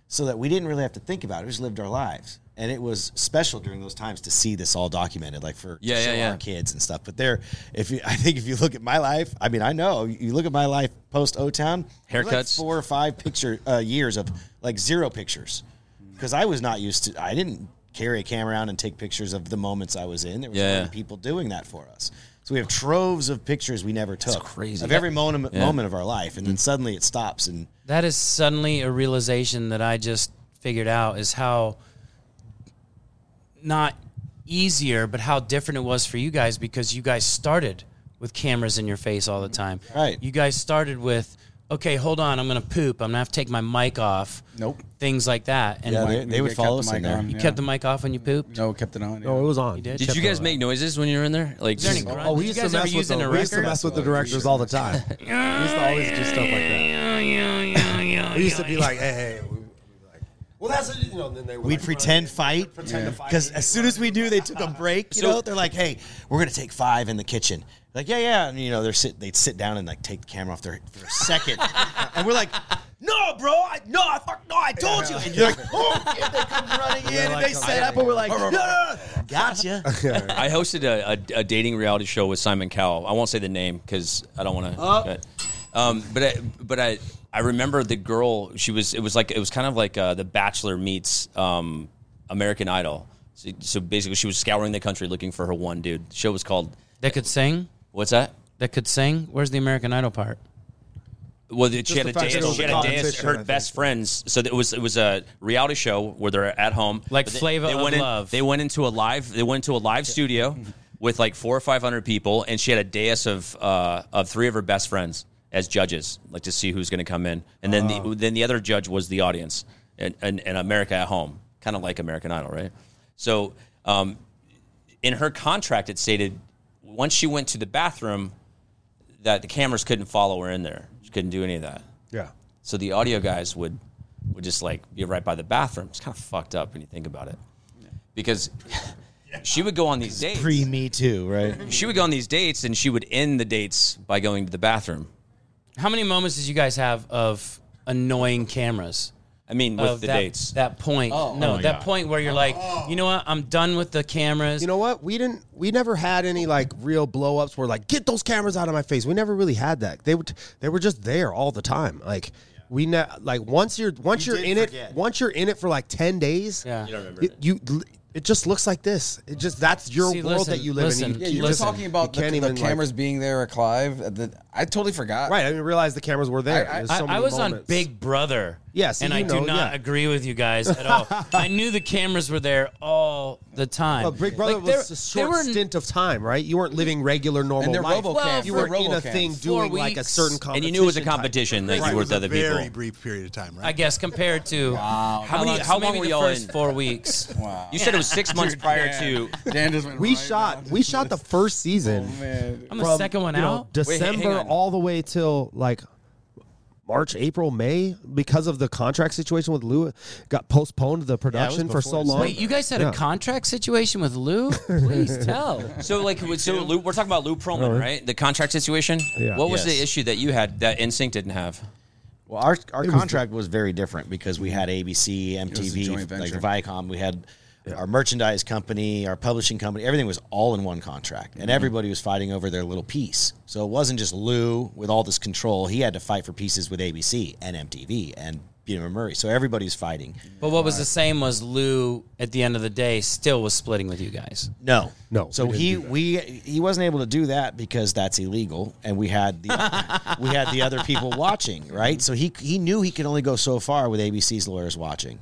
so that we didn't really have to think about it. We just lived our lives. And it was special during those times to see this all documented, like for Yeah, yeah, yeah. our kids and stuff. But there, if you, I think if you look at my life, I mean, I know you look at my life post O Town, Haircuts? four or five picture uh, years of like zero pictures, because I was not used to. I didn't carry a camera around and take pictures of the moments I was in. There was Yeah. people doing that for us. So we have troves of pictures we never took crazy. of every moment Yeah. moment of our life, and then mm. suddenly it stops. And That is suddenly a realization that I just figured out is how not easier, but how different it was for you guys because you guys started with cameras in your face all the time. Right. You guys started with okay, hold on, I'm gonna poop. I'm gonna have to take my mic off. Nope. Things like that. And Yeah, they, they would kept follow the us in mic there. on, yeah. kept the mic off when you pooped. No, kept it on. No, it was on. did? Did you guys make noises when you were in there? Like, Is there any just- grunt? Oh, we Did used you to guys ever mess with use the, we used to record? mess with the directors all the time. we used to always do stuff like that. We used to be like, hey, hey. we- we'd be like, Well, that's it, you know. Then they would We'd like, pretend fight Pretend to because as soon as we do, they took a break. You So- know, they're like, "Hey, we're gonna take five in the kitchen." Like, yeah, yeah, and you know, they're sit, they'd sit down and like take the camera off there for a second, and we're like, "No, bro, I, no, I fuck, no, I told you." And you're like, "Oh," shit, they come running in and they set up, and we're like, "No, no, no, gotcha." I hosted a, a, a dating reality show with Simon Cowell. I won't say the name because I don't want oh. to. Um, but I, but I I remember the girl. She was it was like it was kind of like uh, the Bachelor meets um, American Idol. So, so basically, she was scouring the country looking for her one dude. The show was called That could sing. what's that? That could sing. Where's the American Idol part? Well, the, she had the a fact that it dance. was She had a dance. competition, I Her think. best friends. So it was it was a reality show where they're at home, Like But they- Flava they of went in, Love. They went into a live. They went into a live studio with like four or five hundred people, and she had a dais of uh, of three of her best friends as judges, like to see who's going to come in, and then Oh. the then the other judge was the audience, and and, and America at home, kind of like American Idol, right? So, um, in her contract, it stated once she went to the bathroom, that the cameras couldn't follow her in there. She couldn't do any of that. Yeah. So the audio guys would would just like be right by the bathroom. It's kind of fucked up when you think about it, because she would go on these dates. Pre Me Too, right? she would go on these dates, and she would end the dates by going to the bathroom. How many moments did you guys have of annoying cameras? I mean, with of the that, dates. That point. Oh, no, oh that point where you're like, oh. you know what? I'm done with the cameras. You know what? We didn't. We never had any like real blow ups where like get those cameras out of my face. We never really had that. They would. They were just there all the time. Like we ne- like once you're once You you are did in forget. it once you're in it for like ten days. Yeah. You don't remember You, it. you it just looks like this. It just that's your See, world listen, that you live listen. in. Yeah, You, you were Listen, talking about you the, can't the even, like- cameras being there at Clive. The, I totally forgot. right. I didn't realize the cameras were there. I- I- There's so I many was on moments. Big Brother. Yes, and you I do know, not yeah. agree with you guys at all. I knew the cameras were there all the time. But Big Brother Like, there- was a there short were- stint of time, right? You weren't living regular normal And they're life. RoboCams. Well, you for were in a RoboCams. thing Four doing like a weeks. certain and you knew it was a type. competition that Right, you it were was with a other very people. brief period of time, right? I guess compared to How how many- long, how so long maybe were the y'all first in? four weeks. Wow. You said it was six months prior to. Dan just went We right shot. down. We shot the first season. Oh. I'm the second one you know, out. Wait, hang December on. All the way till like March, April, May because of the contract situation with Lou. Got postponed the production for so long. Wait, you guys had Yeah. a contract situation with Lou? Please tell. So like, so Lou, we're talking about Lou Pearlman, oh, right? The contract situation. Yeah. What was the issue that you had that NSYNC didn't have? Well, our our contract was very different because we had ABC, MTV, joint like venture. Viacom. We had our merchandise company, our publishing company. Everything was all in one contract, and everybody was fighting over their little piece. So it wasn't just Lou with all this control. He had to fight for pieces with ABC and MTV and Peter Murray. So everybody's fighting. But what was the same was Lou at the end of the day still was splitting with you guys. No, No, So we he we he wasn't able to do that because that's illegal, and we had the we had the other people watching, right? So he he knew he could only go so far with ABC's lawyers watching.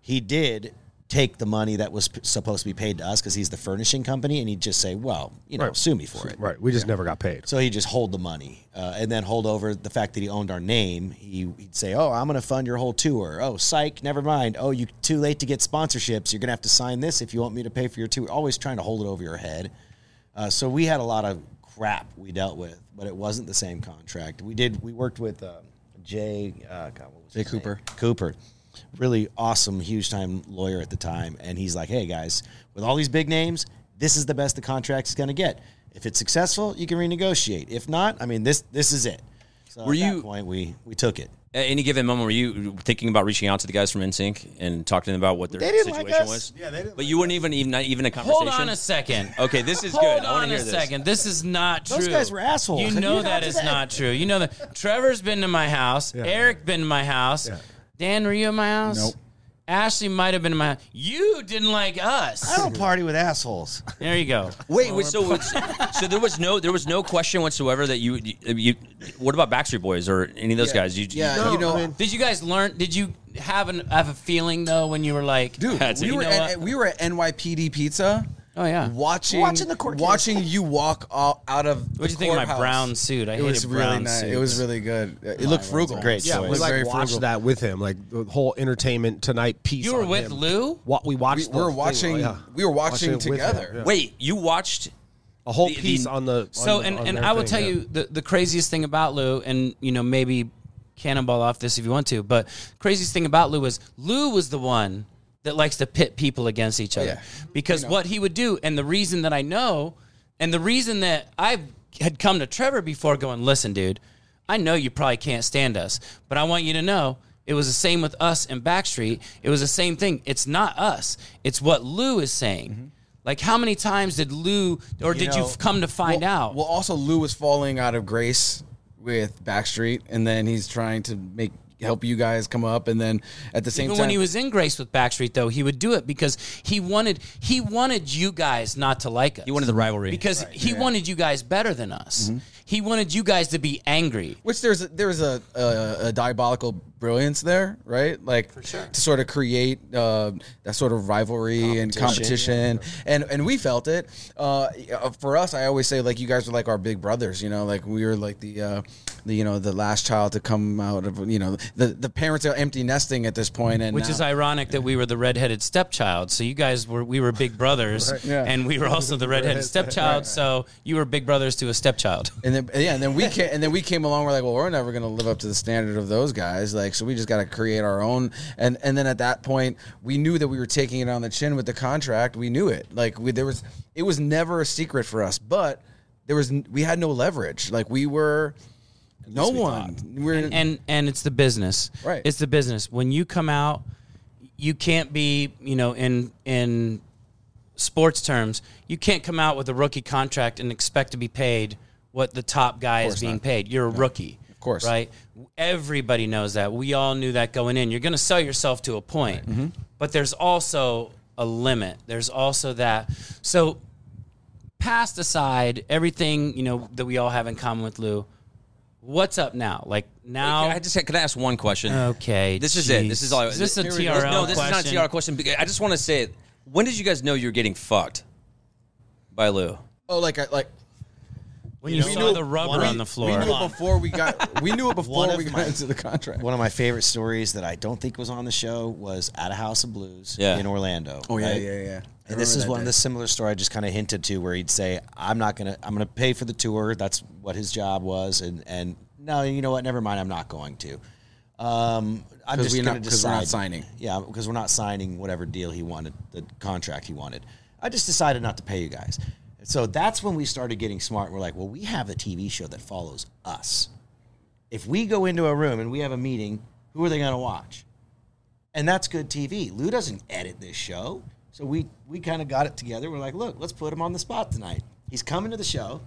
He did take the money that was p- supposed to be paid to us because he's the furnishing company, and he'd just say, "Well, you know, Right. sue me for it." Right. We just never got paid. So he just hold the money, uh, and then hold over the fact that he owned our name. He, he'd say, "Oh, I'm going to fund your whole tour." Oh, psych, never mind. Oh, you too late to get sponsorships. You're going to have to sign this if you want me to pay for your tour. Always trying to hold it over your head. Uh, so we had a lot of crap we dealt with, but it wasn't the same contract. We did. We worked with uh, Jay. Uh, God, what was Jay his name? Cooper. Cooper, really awesome, huge time lawyer at the time, and he's like, "Hey guys, with all these big names, this is the best the contract's going to get. If it's successful, you can renegotiate. If not, I mean, this this is it." So Were at you- that point we we took it? At any given moment, were you thinking about reaching out to the guys from NSYNC and talking to them about what their They didn't like situation was? Yeah, they didn't But you wouldn't even even not even a conversation. Hold on a second. Okay, this is Hold good. I on want to a hear this. second. This is not true. Those guys were assholes. You know you that got that? not true. You know that Trevor's been to my house. Erik been to my house. Dan, were you at my house? Nope. Ashley might have been in my house. You didn't like us. I don't party with assholes. There you go. Wait, wait so it's- so there was no there was no question whatsoever that you you, you what about Backstreet Boys or any of those guys? You, Yeah, No, you know, I mean- Did you guys learn? Did you have an have a feeling though when you were like, dude, That's we it. were know at, what? we were at NYPD Pizza. Oh, yeah. watching Watching the court case. watching you walk out, out of. What do you think of my brown suit? I it was hated really brown nice. It was really good. It looked frugal. Great Yeah, choice. we was like very watched frugal. that with him, like the whole entertainment tonight piece. You were on with him. Lou? Wa- we We, watched. we the were thing, watching. Oh, yeah. We were watching it with him, together. yeah. Wait, you watched? a whole the- the- piece on the. So on the- and, on and I will thing, tell yeah. you the, the craziest thing about Lou, and you know maybe cannonball off this if you want to, but craziest thing about Lou was Lou was the one that likes to pit people against each other yeah. because what he would do, and the reason that I know, and the reason that I had come to Trevor before, going, listen, dude, I know you probably can't stand us, but I want you to know. It was the same with us and Backstreet. It was the same thing. It's not us. It's what Lou is saying. Mm-hmm. Like, how many times did Lou, or did know, you come to find well, out? Well, also Lou was falling out of grace with Backstreet, and then he's trying to make help you guys come up, and then at the same Even time, when he was in Grace with Backstreet, though, he would do it because he wanted he wanted you guys not to like us. He wanted the rivalry. because he wanted you guys better than us. Mm-hmm. He wanted you guys to be angry. Which there's a, there's a, a, a diabolical brilliance there, right? Like to sort of create uh, that sort of rivalry and competition, and and we felt it. Uh, for us, I always say like you guys were like our big brothers, you know, like we were like the. Uh, the, you know the last child to come out of you know the the parents are empty nesting at this point and Which now- is ironic that we were the redheaded stepchild. So you guys were we were big brothers, yeah. and we were also the redheaded stepchild. So you were big brothers to a stepchild. And then yeah, and then we came, and then we came along. We're like, well, we're never going to live up to the standard of those guys. Like, so we just got to create our own. And and then at that point, we knew that we were taking it on the chin with the contract. We knew it. Like, we, there was, it was never a secret for us. But there was, we had no leverage. Like, we were, no one. We were and, and and it's the business Right. it's the business when you come out you can't be you know in in sports terms you can't come out with a rookie contract and expect to be paid what the top guy is being paid you're a rookie course. right everybody knows that we all knew that going in you're going to sell yourself to a point Mm-hmm. but there's also a limit there's also that so past aside everything you know that we all have in common with lou what's up now like now I just can I ask one question? Okay, This is it. This is all. jeez. Is this a Here we go. TRL No, this is not a question? TRL question. I just want to say it. When did you guys know you were getting fucked by Lou? oh, like, I- like, when you we saw knew- the rubber we- on the floor, we floor knew it before we got, we knew it before we got my- into the contract. One of my favorite stories that I don't think was on the show was at a House of Blues Yeah. in Orlando. oh, yeah, right? yeah, yeah. I And this is that one of the similar story I just kind of hinted to, where he'd say, "I'm not gonna, I'm gonna pay for the tour. That's what his job was." And and no, you know what? Never mind. I'm not going to. Um, I'm 'Cause just going to not- 'cause we're decide. not signing. Yeah, because we're not signing whatever deal he wanted, the contract he wanted. I just decided not to pay you guys. So that's when we started getting smart. We're like, well, we have a TV show that follows us. If we go into a room and we have a meeting, who are they going to watch? and that's good TV. Lou doesn't edit this show, so we we kind of got it together. We're like, look, let's put him on the spot tonight. He's coming to the show.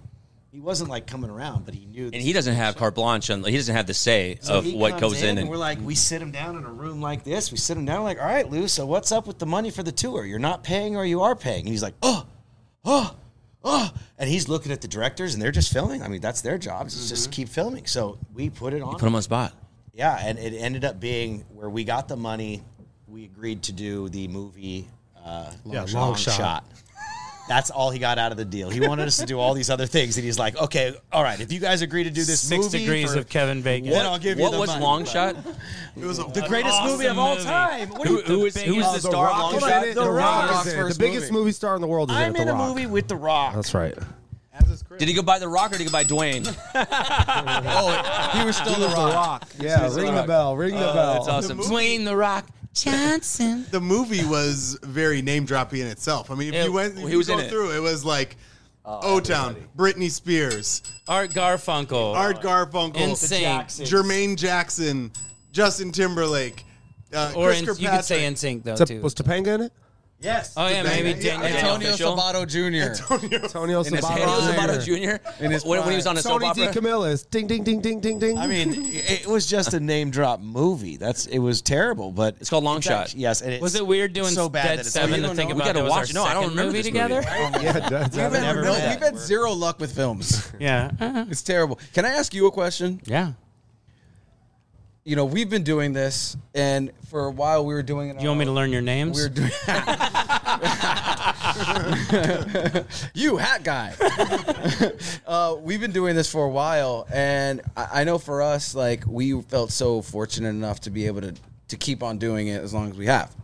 He wasn't like coming around, but he knew. And he doesn't have carte blanche. On, he doesn't have the say So of what goes in. And we're like, we sit him down in a room like this. We sit him down, like, all right, Lou. So what's up with the money for the tour? You're not paying, or you are paying? And he's like, oh, oh, oh, and he's looking at the directors, and they're just filming. I mean, that's their job. is just keep filming. So we put it on. put him on spot. Yeah, and it ended up being where we got the money. We agreed to do the movie uh, Yeah, long, Long shot. Shot. That's all he got out of the deal. He wanted us to do all these other things, and he's like, "Okay, all right, if you guys agree to do this Six movie degrees for- of Kevin Bacon. then I'll give you What the was money." Long Shot? It was a The greatest movie of all movie. time. What Who, you- who is who is Uh, the star of Rock Long Shot? in it. The The Rock Rock. is. The biggest movie. movie star in the world is I'm it. The in a Rock. movie with The Rock. That's right. Did he go by The Rock or did he go by Dwayne? Oh, he was still the rock. Yeah, ring the bell. Ring the bell. That's awesome. Dwayne the Rock Johnson. the movie was very name droppy in itself. I mean, if Yeah, you went, if he you was go in it. through, it was like O Town, Britney Spears, Art Garfunkel. Art Garfunkel, NSYNC. Jermaine Jackson, Justin Timberlake, uh, Or Chris in, you could Kirkpatrick. say NSYNC though too. Was Topanga in it? Yes. oh yeah, maybe Yeah, Daniel. Antonio Official. Sabato Jr. Antonio In his Sabato. Daniel Sabato Sabato Jr. Jr. In his when, when he was on a soap Tony D. opera. Camillus. Ding, ding, ding, ding, ding, ding. I mean, it it was just a name drop movie. That's it was terrible, but It's called Long Shot. actually- yes, and it's Was it weird doing so bad Dead that it's Seven to don't think know. We about gotta watch it. No, I don't remember movie this movie. together? Oh, yeah, We've had, never no, we've had zero luck with films. Yeah. It's terrible. Can I ask you a question? yeah. You know, we've been doing this, and for a while we were doing it. You want me to learn your names? We were doing. you hat guy. uh, we've been doing this for a while, and I, I know for us, like we felt so fortunate enough to be able to to keep on doing it as long as we have.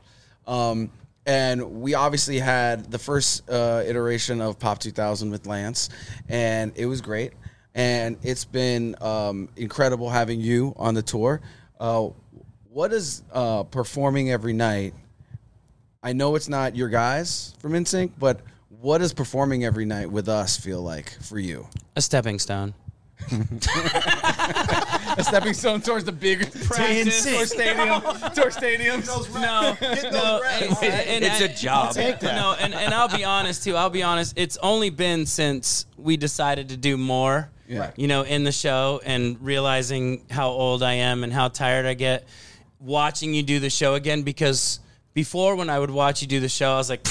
Um, and we obviously had the first uh, iteration of Pop 2000 with Lance, and it was great. And it's been um, incredible having you on the tour. Uh, what is uh, performing every night? I know it's not your guys from NSYNC, but what does performing every night with us feel like for you? A stepping stone. A stepping stone towards the big Practice. tour stadium, tour stadiums. No, no, and- and It's I- a job. No, and, and I'll be honest too. I'll be honest. It's only been since we decided to do more, Yeah. you know, in the show and realizing how old I am and how tired I get watching you do the show again. Because before, when I would watch you do the show, I was like,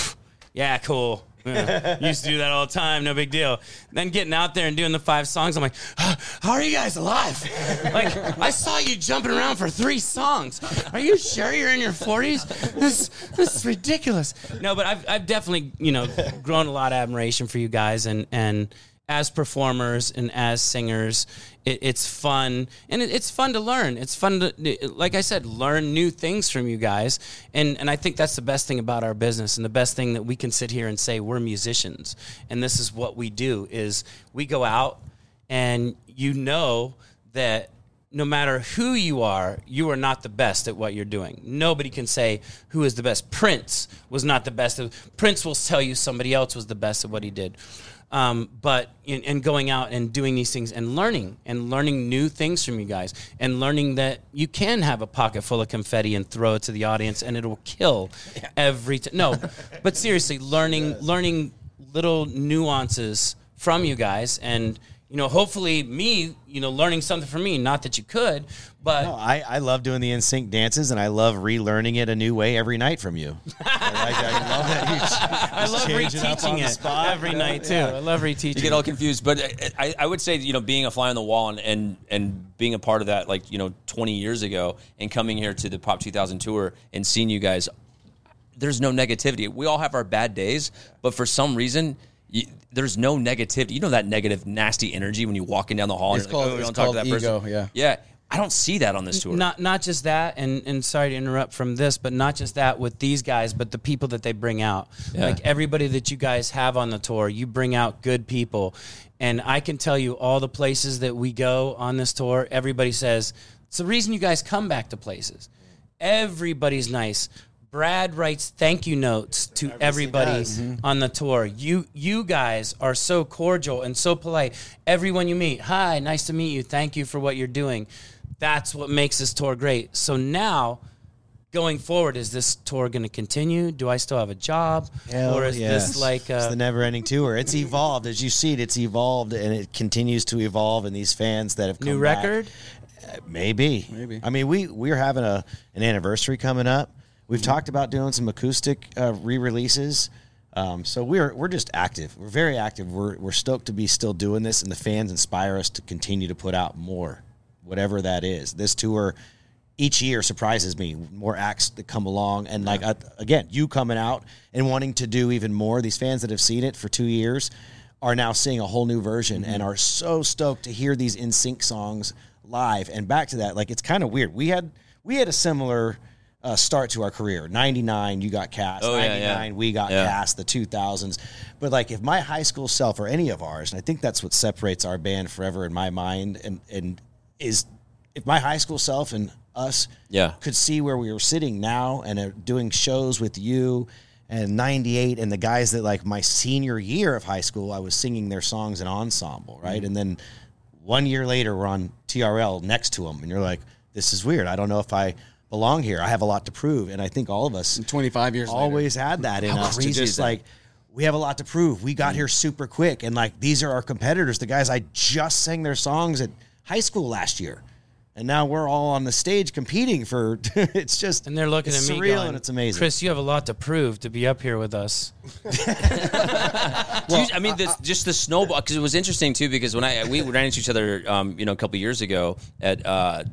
yeah, cool. Yeah, used to do that all the time, no big deal. Then getting out there and doing the five songs, I'm like, how are you guys alive? Like, I saw you jumping around for three songs. Are you sure you're in your 40s? This, this is ridiculous. No, but I've, I've definitely, you know, grown a lot of admiration for you guys and, and, as performers and as singers, it, it's fun and it, it's fun to learn. It's fun to, like I said, learn new things from you guys. And and I think that's the best thing about our business and the best thing that we can sit here and say we're musicians and this is what we do is we go out and you know that no matter who you are, you are not the best at what you're doing. Nobody can say who is the best. Prince was not the best. Prince will tell you somebody else was the best at what he did. Um, but in, and going out and doing these things and learning and learning new things from you guys and learning that you can have a pocket full of confetti and throw it to the audience and it'll kill every time. No, but seriously, learning learning little nuances from you guys and you know hopefully me you know learning something from me not that you could but No, I, I love doing the NSYNC dances, and I love relearning it a new way every night from you. I, like, I love that you ch- I love change it up reteaching it spot. every night too. I love reteaching. You get all confused, but I- I, I would say you know being a fly on the wall and, and and being a part of that like you know 20 years ago and coming here to the Pop 2000 tour and seeing you guys, there's no negativity. We all have our bad days, but for some reason. You, there's no negativity. You know that negative, nasty energy when you're walking down the hall. It's and you're like, called- oh, we it's don't talk to called that person. ego, yeah. yeah. I don't see that on this tour. Not not just that, and and sorry to interrupt from this, but not just that with these guys, but the people that they bring out. Yeah. Like everybody that you guys have on the tour, you bring out good people, and I can tell you all the places that we go on this tour. Everybody says it's the reason you guys come back to places. Everybody's nice. Brad writes thank you notes to everybody on the tour. You you guys are so cordial and so polite. Everyone you meet, hi, nice to meet you. Thank you for what you're doing. That's what makes this tour great. So now, going forward, is this tour going to continue? Do I still have a job, Hell or is yes. this like it's uh, the never-ending tour? It's evolved as you see it. It's evolved and it continues to evolve. And these fans that have come new back- record? Maybe. Maybe. I mean, we we're having a an anniversary coming up. We've talked about doing some acoustic uh, re-releases. Um, so we're we're just active. We're very active. We're we're stoked to be still doing this, and the fans inspire us to continue to put out more, whatever that is. This tour each year surprises me. More acts that come along, and like uh, again, you coming out and wanting to do even more. These fans that have seen it for two years are now seeing a whole new version and are so stoked to hear these NSYNC songs live. And back to that, like it's kind of weird. We had we had a similar uh, start to our career. Ninety nine, you got cast. Oh, yeah, Ninety nine, yeah. we got Yeah. cast. The two thousands, but like if my high school self or any of ours, and I think that's what separates our band forever in my mind, and and is if my high school self and us Yeah. could see where we were sitting now and uh, doing shows with you and 98 and the guys that like my senior year of high school I was singing their songs in ensemble right Mm-hmm. and then one year later we're on TRL next to them and you're like this is weird I don't know if I belong here I have a lot to prove and I think all of us 25 years later. always had that in How us to just that? like we have a lot to prove. We got here super quick, and like these are our competitors, the guys I just sang their songs at high school last year, and now we're all on the stage competing for. it's just And they're looking it's at me surreal going, and it's amazing. Chris, you have a lot to prove to be up here with us. Do you- I mean, this, just the snowball because it was interesting too. Because when I we ran into each other, um, you know, a couple years ago at uh,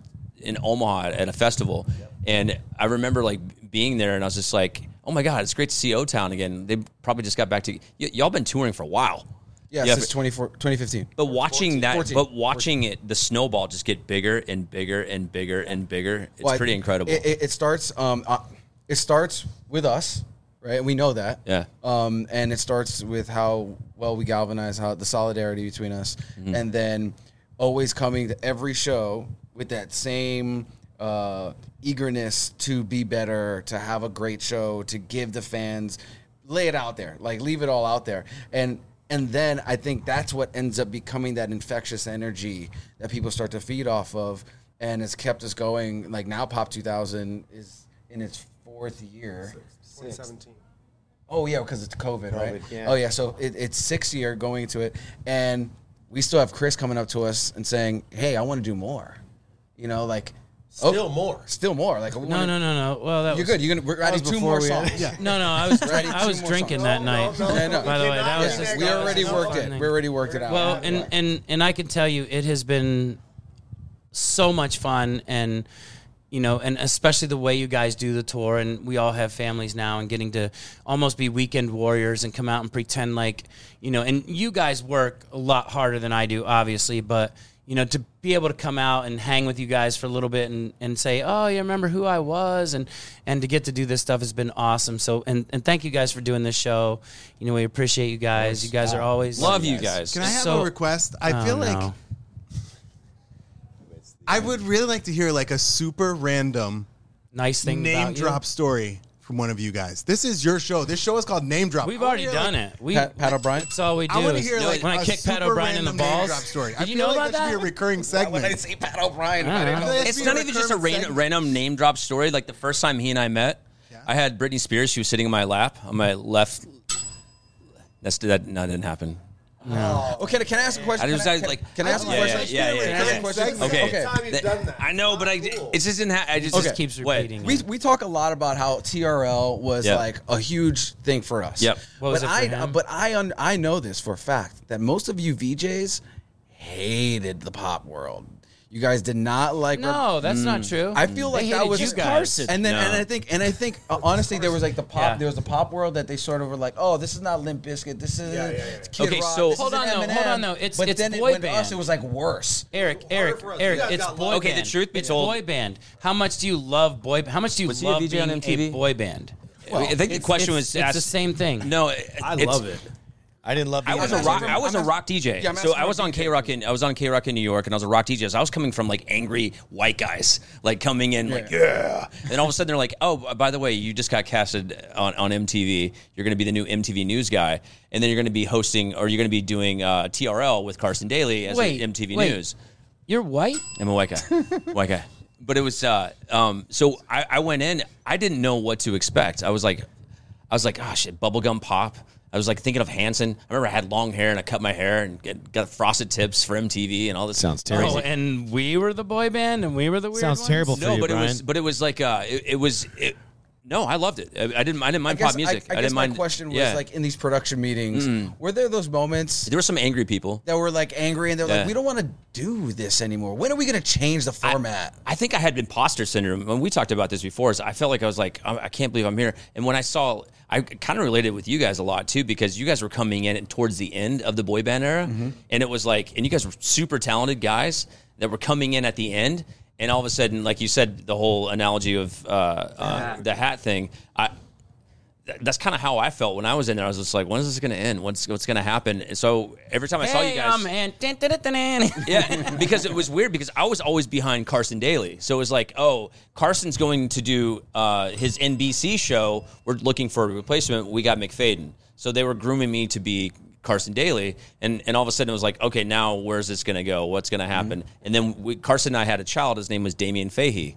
in Omaha at a festival, and I remember like being there, and I was just like, "Oh my god, it's great to see O Town again." They probably just got back to y- y'all. Been touring for a while. Yeah, Yeah, since 24 2015. But watching that, 14. but watching it, the snowball just get bigger and bigger and bigger and bigger. It's Well, pretty incredible. It, it, starts. Um, uh, it starts with us, right? And we know that. Yeah. Um, and it starts with how well we galvanize, how the solidarity between us, Mm-hmm. and then always coming to every show with that same uh, eagerness to be better, to have a great show, to give the fans, lay it out there, like leave it all out there, and. And then I think that's what ends up becoming that infectious energy that people start to feed off of, and it's kept us going. Like now, Pop 2000 is in its fourth year. 2017. Oh yeah, because it's COVID, right? Yeah. Oh yeah, so it, it's six year going into it, and we still have Chris coming up to us and saying, "Hey, I want to do more." You know, like oh, Still more. still more. Like No, wanna- no, no, no. Well, that You're was, good. You're gonna we're adding two more we had- songs. Yeah. No, no, I was Ready? I was drinking songs. that night. Yeah, no. By the way, that was just we already worked it. thing. We already worked it out. Well, and Yeah. and and I can tell you, it has been so much fun, and you know, and especially the way you guys do the tour, and we all have families now, and getting to almost be weekend warriors and come out and pretend like you know, and you guys work a lot harder than I do, obviously, but. You know, to be able to come out and hang with you guys for a little bit and, and say, oh, you remember who I was, and and to get to do this stuff has been awesome. So, and, and thank you guys for doing this show. You know, we appreciate you guys. You guys are always Love you guys. Can I have So- a request? I Oh, feel like no. I would really like to hear like a super random nice thing name about you. drop story from one of you guys. This is your show. This show is called Name Drop. We've I wanna already hear, done like, it. We, Pat- Pat O'Brien? That's all we do. I want to is- hear like when I a kick Pat super O'Brien in the random name balls. drop story. Did I you feel know like about that? Should be a that? recurring segment. would I say Pat O'Brien? I don't know. it's not even just a recurring ran- segment. random name drop story. Like the first time he and I met, I had Britney Spears. She was sitting in my lap on my left. That's that. No, that didn't happen. Oh, can, I- can I ask a question? I just can, I, can, like. can I ask a question? Yeah, yeah, yeah, Can I ask a question? Okay. Okay. Time you've done that. I know, but I Cool. it just didn't. Ha- I just Okay. Just keeps What? repeating. We, we talk a lot about how TRL was Yep. like a huge thing for us. Yep. What was but it for I him? but I un, I know this for a fact that most of you VJs hated the pop world. You guys did not like. no, that's not true. I feel like They that was you guys. And then No. and I think and I think uh, honestly there was like the pop Yeah. there was the pop world that they sort of were like oh this is not Limp Bizkit this is Yeah, yeah, yeah. Kid Okay, Rock, so- Hold on, though, hold on, though. It's- but it's then it, boy when us band. it was like worse. Erik, Erik. Erik, You guys boy love. Okay, the truth be it's told- boy band. How much do you love boy? How much do you Was he a love VJ on being MTV? a boy band? I think the question it's- was it's asked, the same thing. No, I love it. I didn't love. I was a that rock. room. I was a I'm rock DJ. Yeah, I'm so I was on K Rock in I was on K Rock in New York, and I was a rock DJ. So I was coming from like angry white guys, like coming in like yeah. And all of a sudden they're like, oh, by the way, you just got casted on, on MTV. You're going to be the new MTV News guy, and then you're going to be hosting or you're going to be doing uh, TRL with Carson Daly as Wait, MTV wait. News. You're white. I'm a white guy. white guy. But it was uh um so I, I went in, I didn't know what to expect. I was like I was like, oh shit, bubblegum pop. I was like thinking of Hanson. I remember I had long hair and I cut my hair and get, got frosted tips for MTV and all this. Sounds Oh, terrible. and we were the boy band, and we were the weird Sounds ones? terrible for No, you, but it was but it was like uh it, it was it, no, I loved it. I, I didn't I didn't mind I guess, pop music. I, I, guess didn't my mind question was yeah. like in these production meetings, were there those moments there were some angry people. that were like angry and they're Yeah. like, we don't want to do this anymore. When are we going to change the format? I think I had imposter syndrome. When we talked about this before, is I felt like I was like, I I can't believe I'm here. And when I saw, I kind of related with you guys a lot too, because you guys were coming in towards the end of the boy band era, and it was like, and you guys were super talented guys that were coming in at the end, and all of a sudden, like you said, the whole analogy of uh, uh, the hat thing, I. th- That's kind of how I felt when I was in there. I was just like, "When is this going to end? What's what's going to happen?" And so every time I saw you guys, dun. yeah, because it was weird because I was always behind Carson Daly. So it was like, oh, Carson's going to do uh, his NBC show. We're looking for a replacement. We got McFayden. So they were grooming me to be Carson Daly. And, and all of a sudden it was like, okay, now where's this going to go? What's going to happen? And then we, Carson and I had a child. His name was Damian Fahey.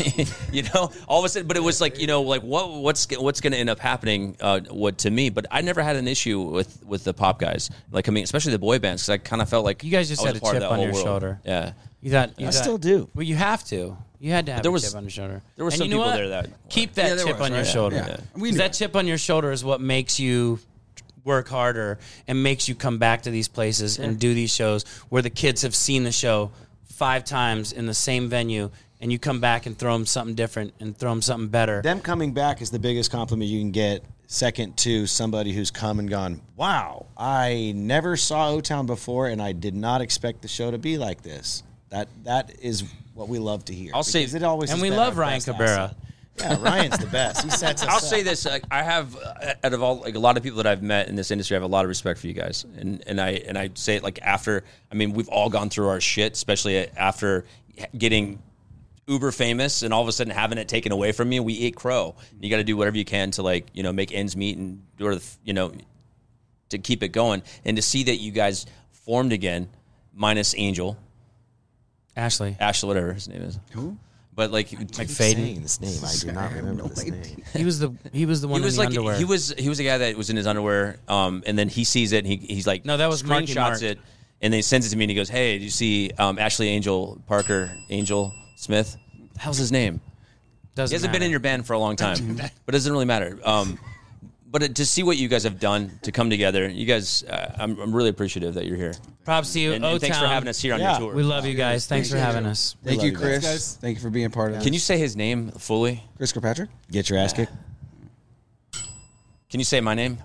you know, all of a sudden, but it was like, you know, like what what's what's going to end up happening, uh, what to me. But I never had an issue with with the pop guys, like I mean, especially the boy bands, because I kind of felt like You guys just had a part chip on your world. shoulder. Yeah, You thought you I thought- still do. Well, you have to. You had to have There a was- chip on your shoulder. there were And some you know people what? there that- keep that Yeah, chip was, on your shoulder. Yeah. We 'Cause knew. that chip on your shoulder is what makes you work harder and makes you come back to these places and do these shows where the kids have seen the show five times in the same venue and you come back and throw them something different and throw them something better. Them coming back is the biggest compliment you can get. Second to somebody who's come and gone, wow, I never saw O Town before and I did not expect the show to be like this. That That is what we love to hear. I'll say- it always and we love Ryan best Cabrera. asset. Yeah, Ryan's the best. He sets us I'll up. say this: like, I have, uh, out of all, like a lot of people that I've met in this industry, I have a lot of respect for you guys, and and I and I say it like after. I mean, we've all gone through our shit, especially after getting uber famous and all of a sudden having it taken away from you. We eat crow. You got to do whatever you can to like you know make ends meet and do the you know to keep it going, and to see that you guys formed again, minus Angel, Ashley. Ashley, whatever his name is. Who? But like saying McFayden. this name. I do not remember this name. He was the he was the one he was in the like underwear. he was he was a guy that was in his underwear um and then he sees it and he, he's like No, that was Monkey Mark. screenshots it and then he sends it to me and he goes hey do you see um, ashley angel parker angel smith how's his name Doesn't he hasn't been in your band for a long time but it doesn't really matter um but it, to see what you guys have done to come together you guys uh, I'm, I'm really appreciative that you're here Props to you. and, and thanks for having us here on Yeah. your tour We love you guys. Thanks for having us. Thank love you, you Chris. guys. Thank you for being part of this. can you say his name fully Chris Kirkpatrick? Get your ass kicked. can you say my name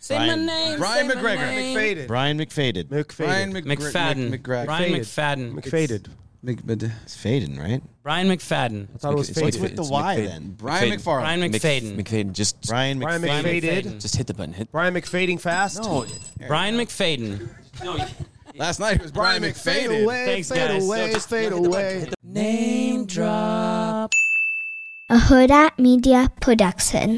Say my name. Brian McGregor. McFaded. Brian McFaded. McFaded. Brian Mc- McFayden. Mc- McGregor. Brian Faded. McFayden. McFaded. Mc- Mc- uh, It's Faden, right? Brian McFayden. I thought it was It's What's faded. with the It's Y McFayden. then? Brian McFayden. McFarland. Brian Mc- McFayden. McFayden just Brian Brian McFayden. McFaded. just hit the button hit Brian McFading fast. no Brian McFayden. Last night it was Brian, Fade away, Thanks, fade guys. away, No, just fade hit the button, away. Name drop. a Hurrdat Media Production.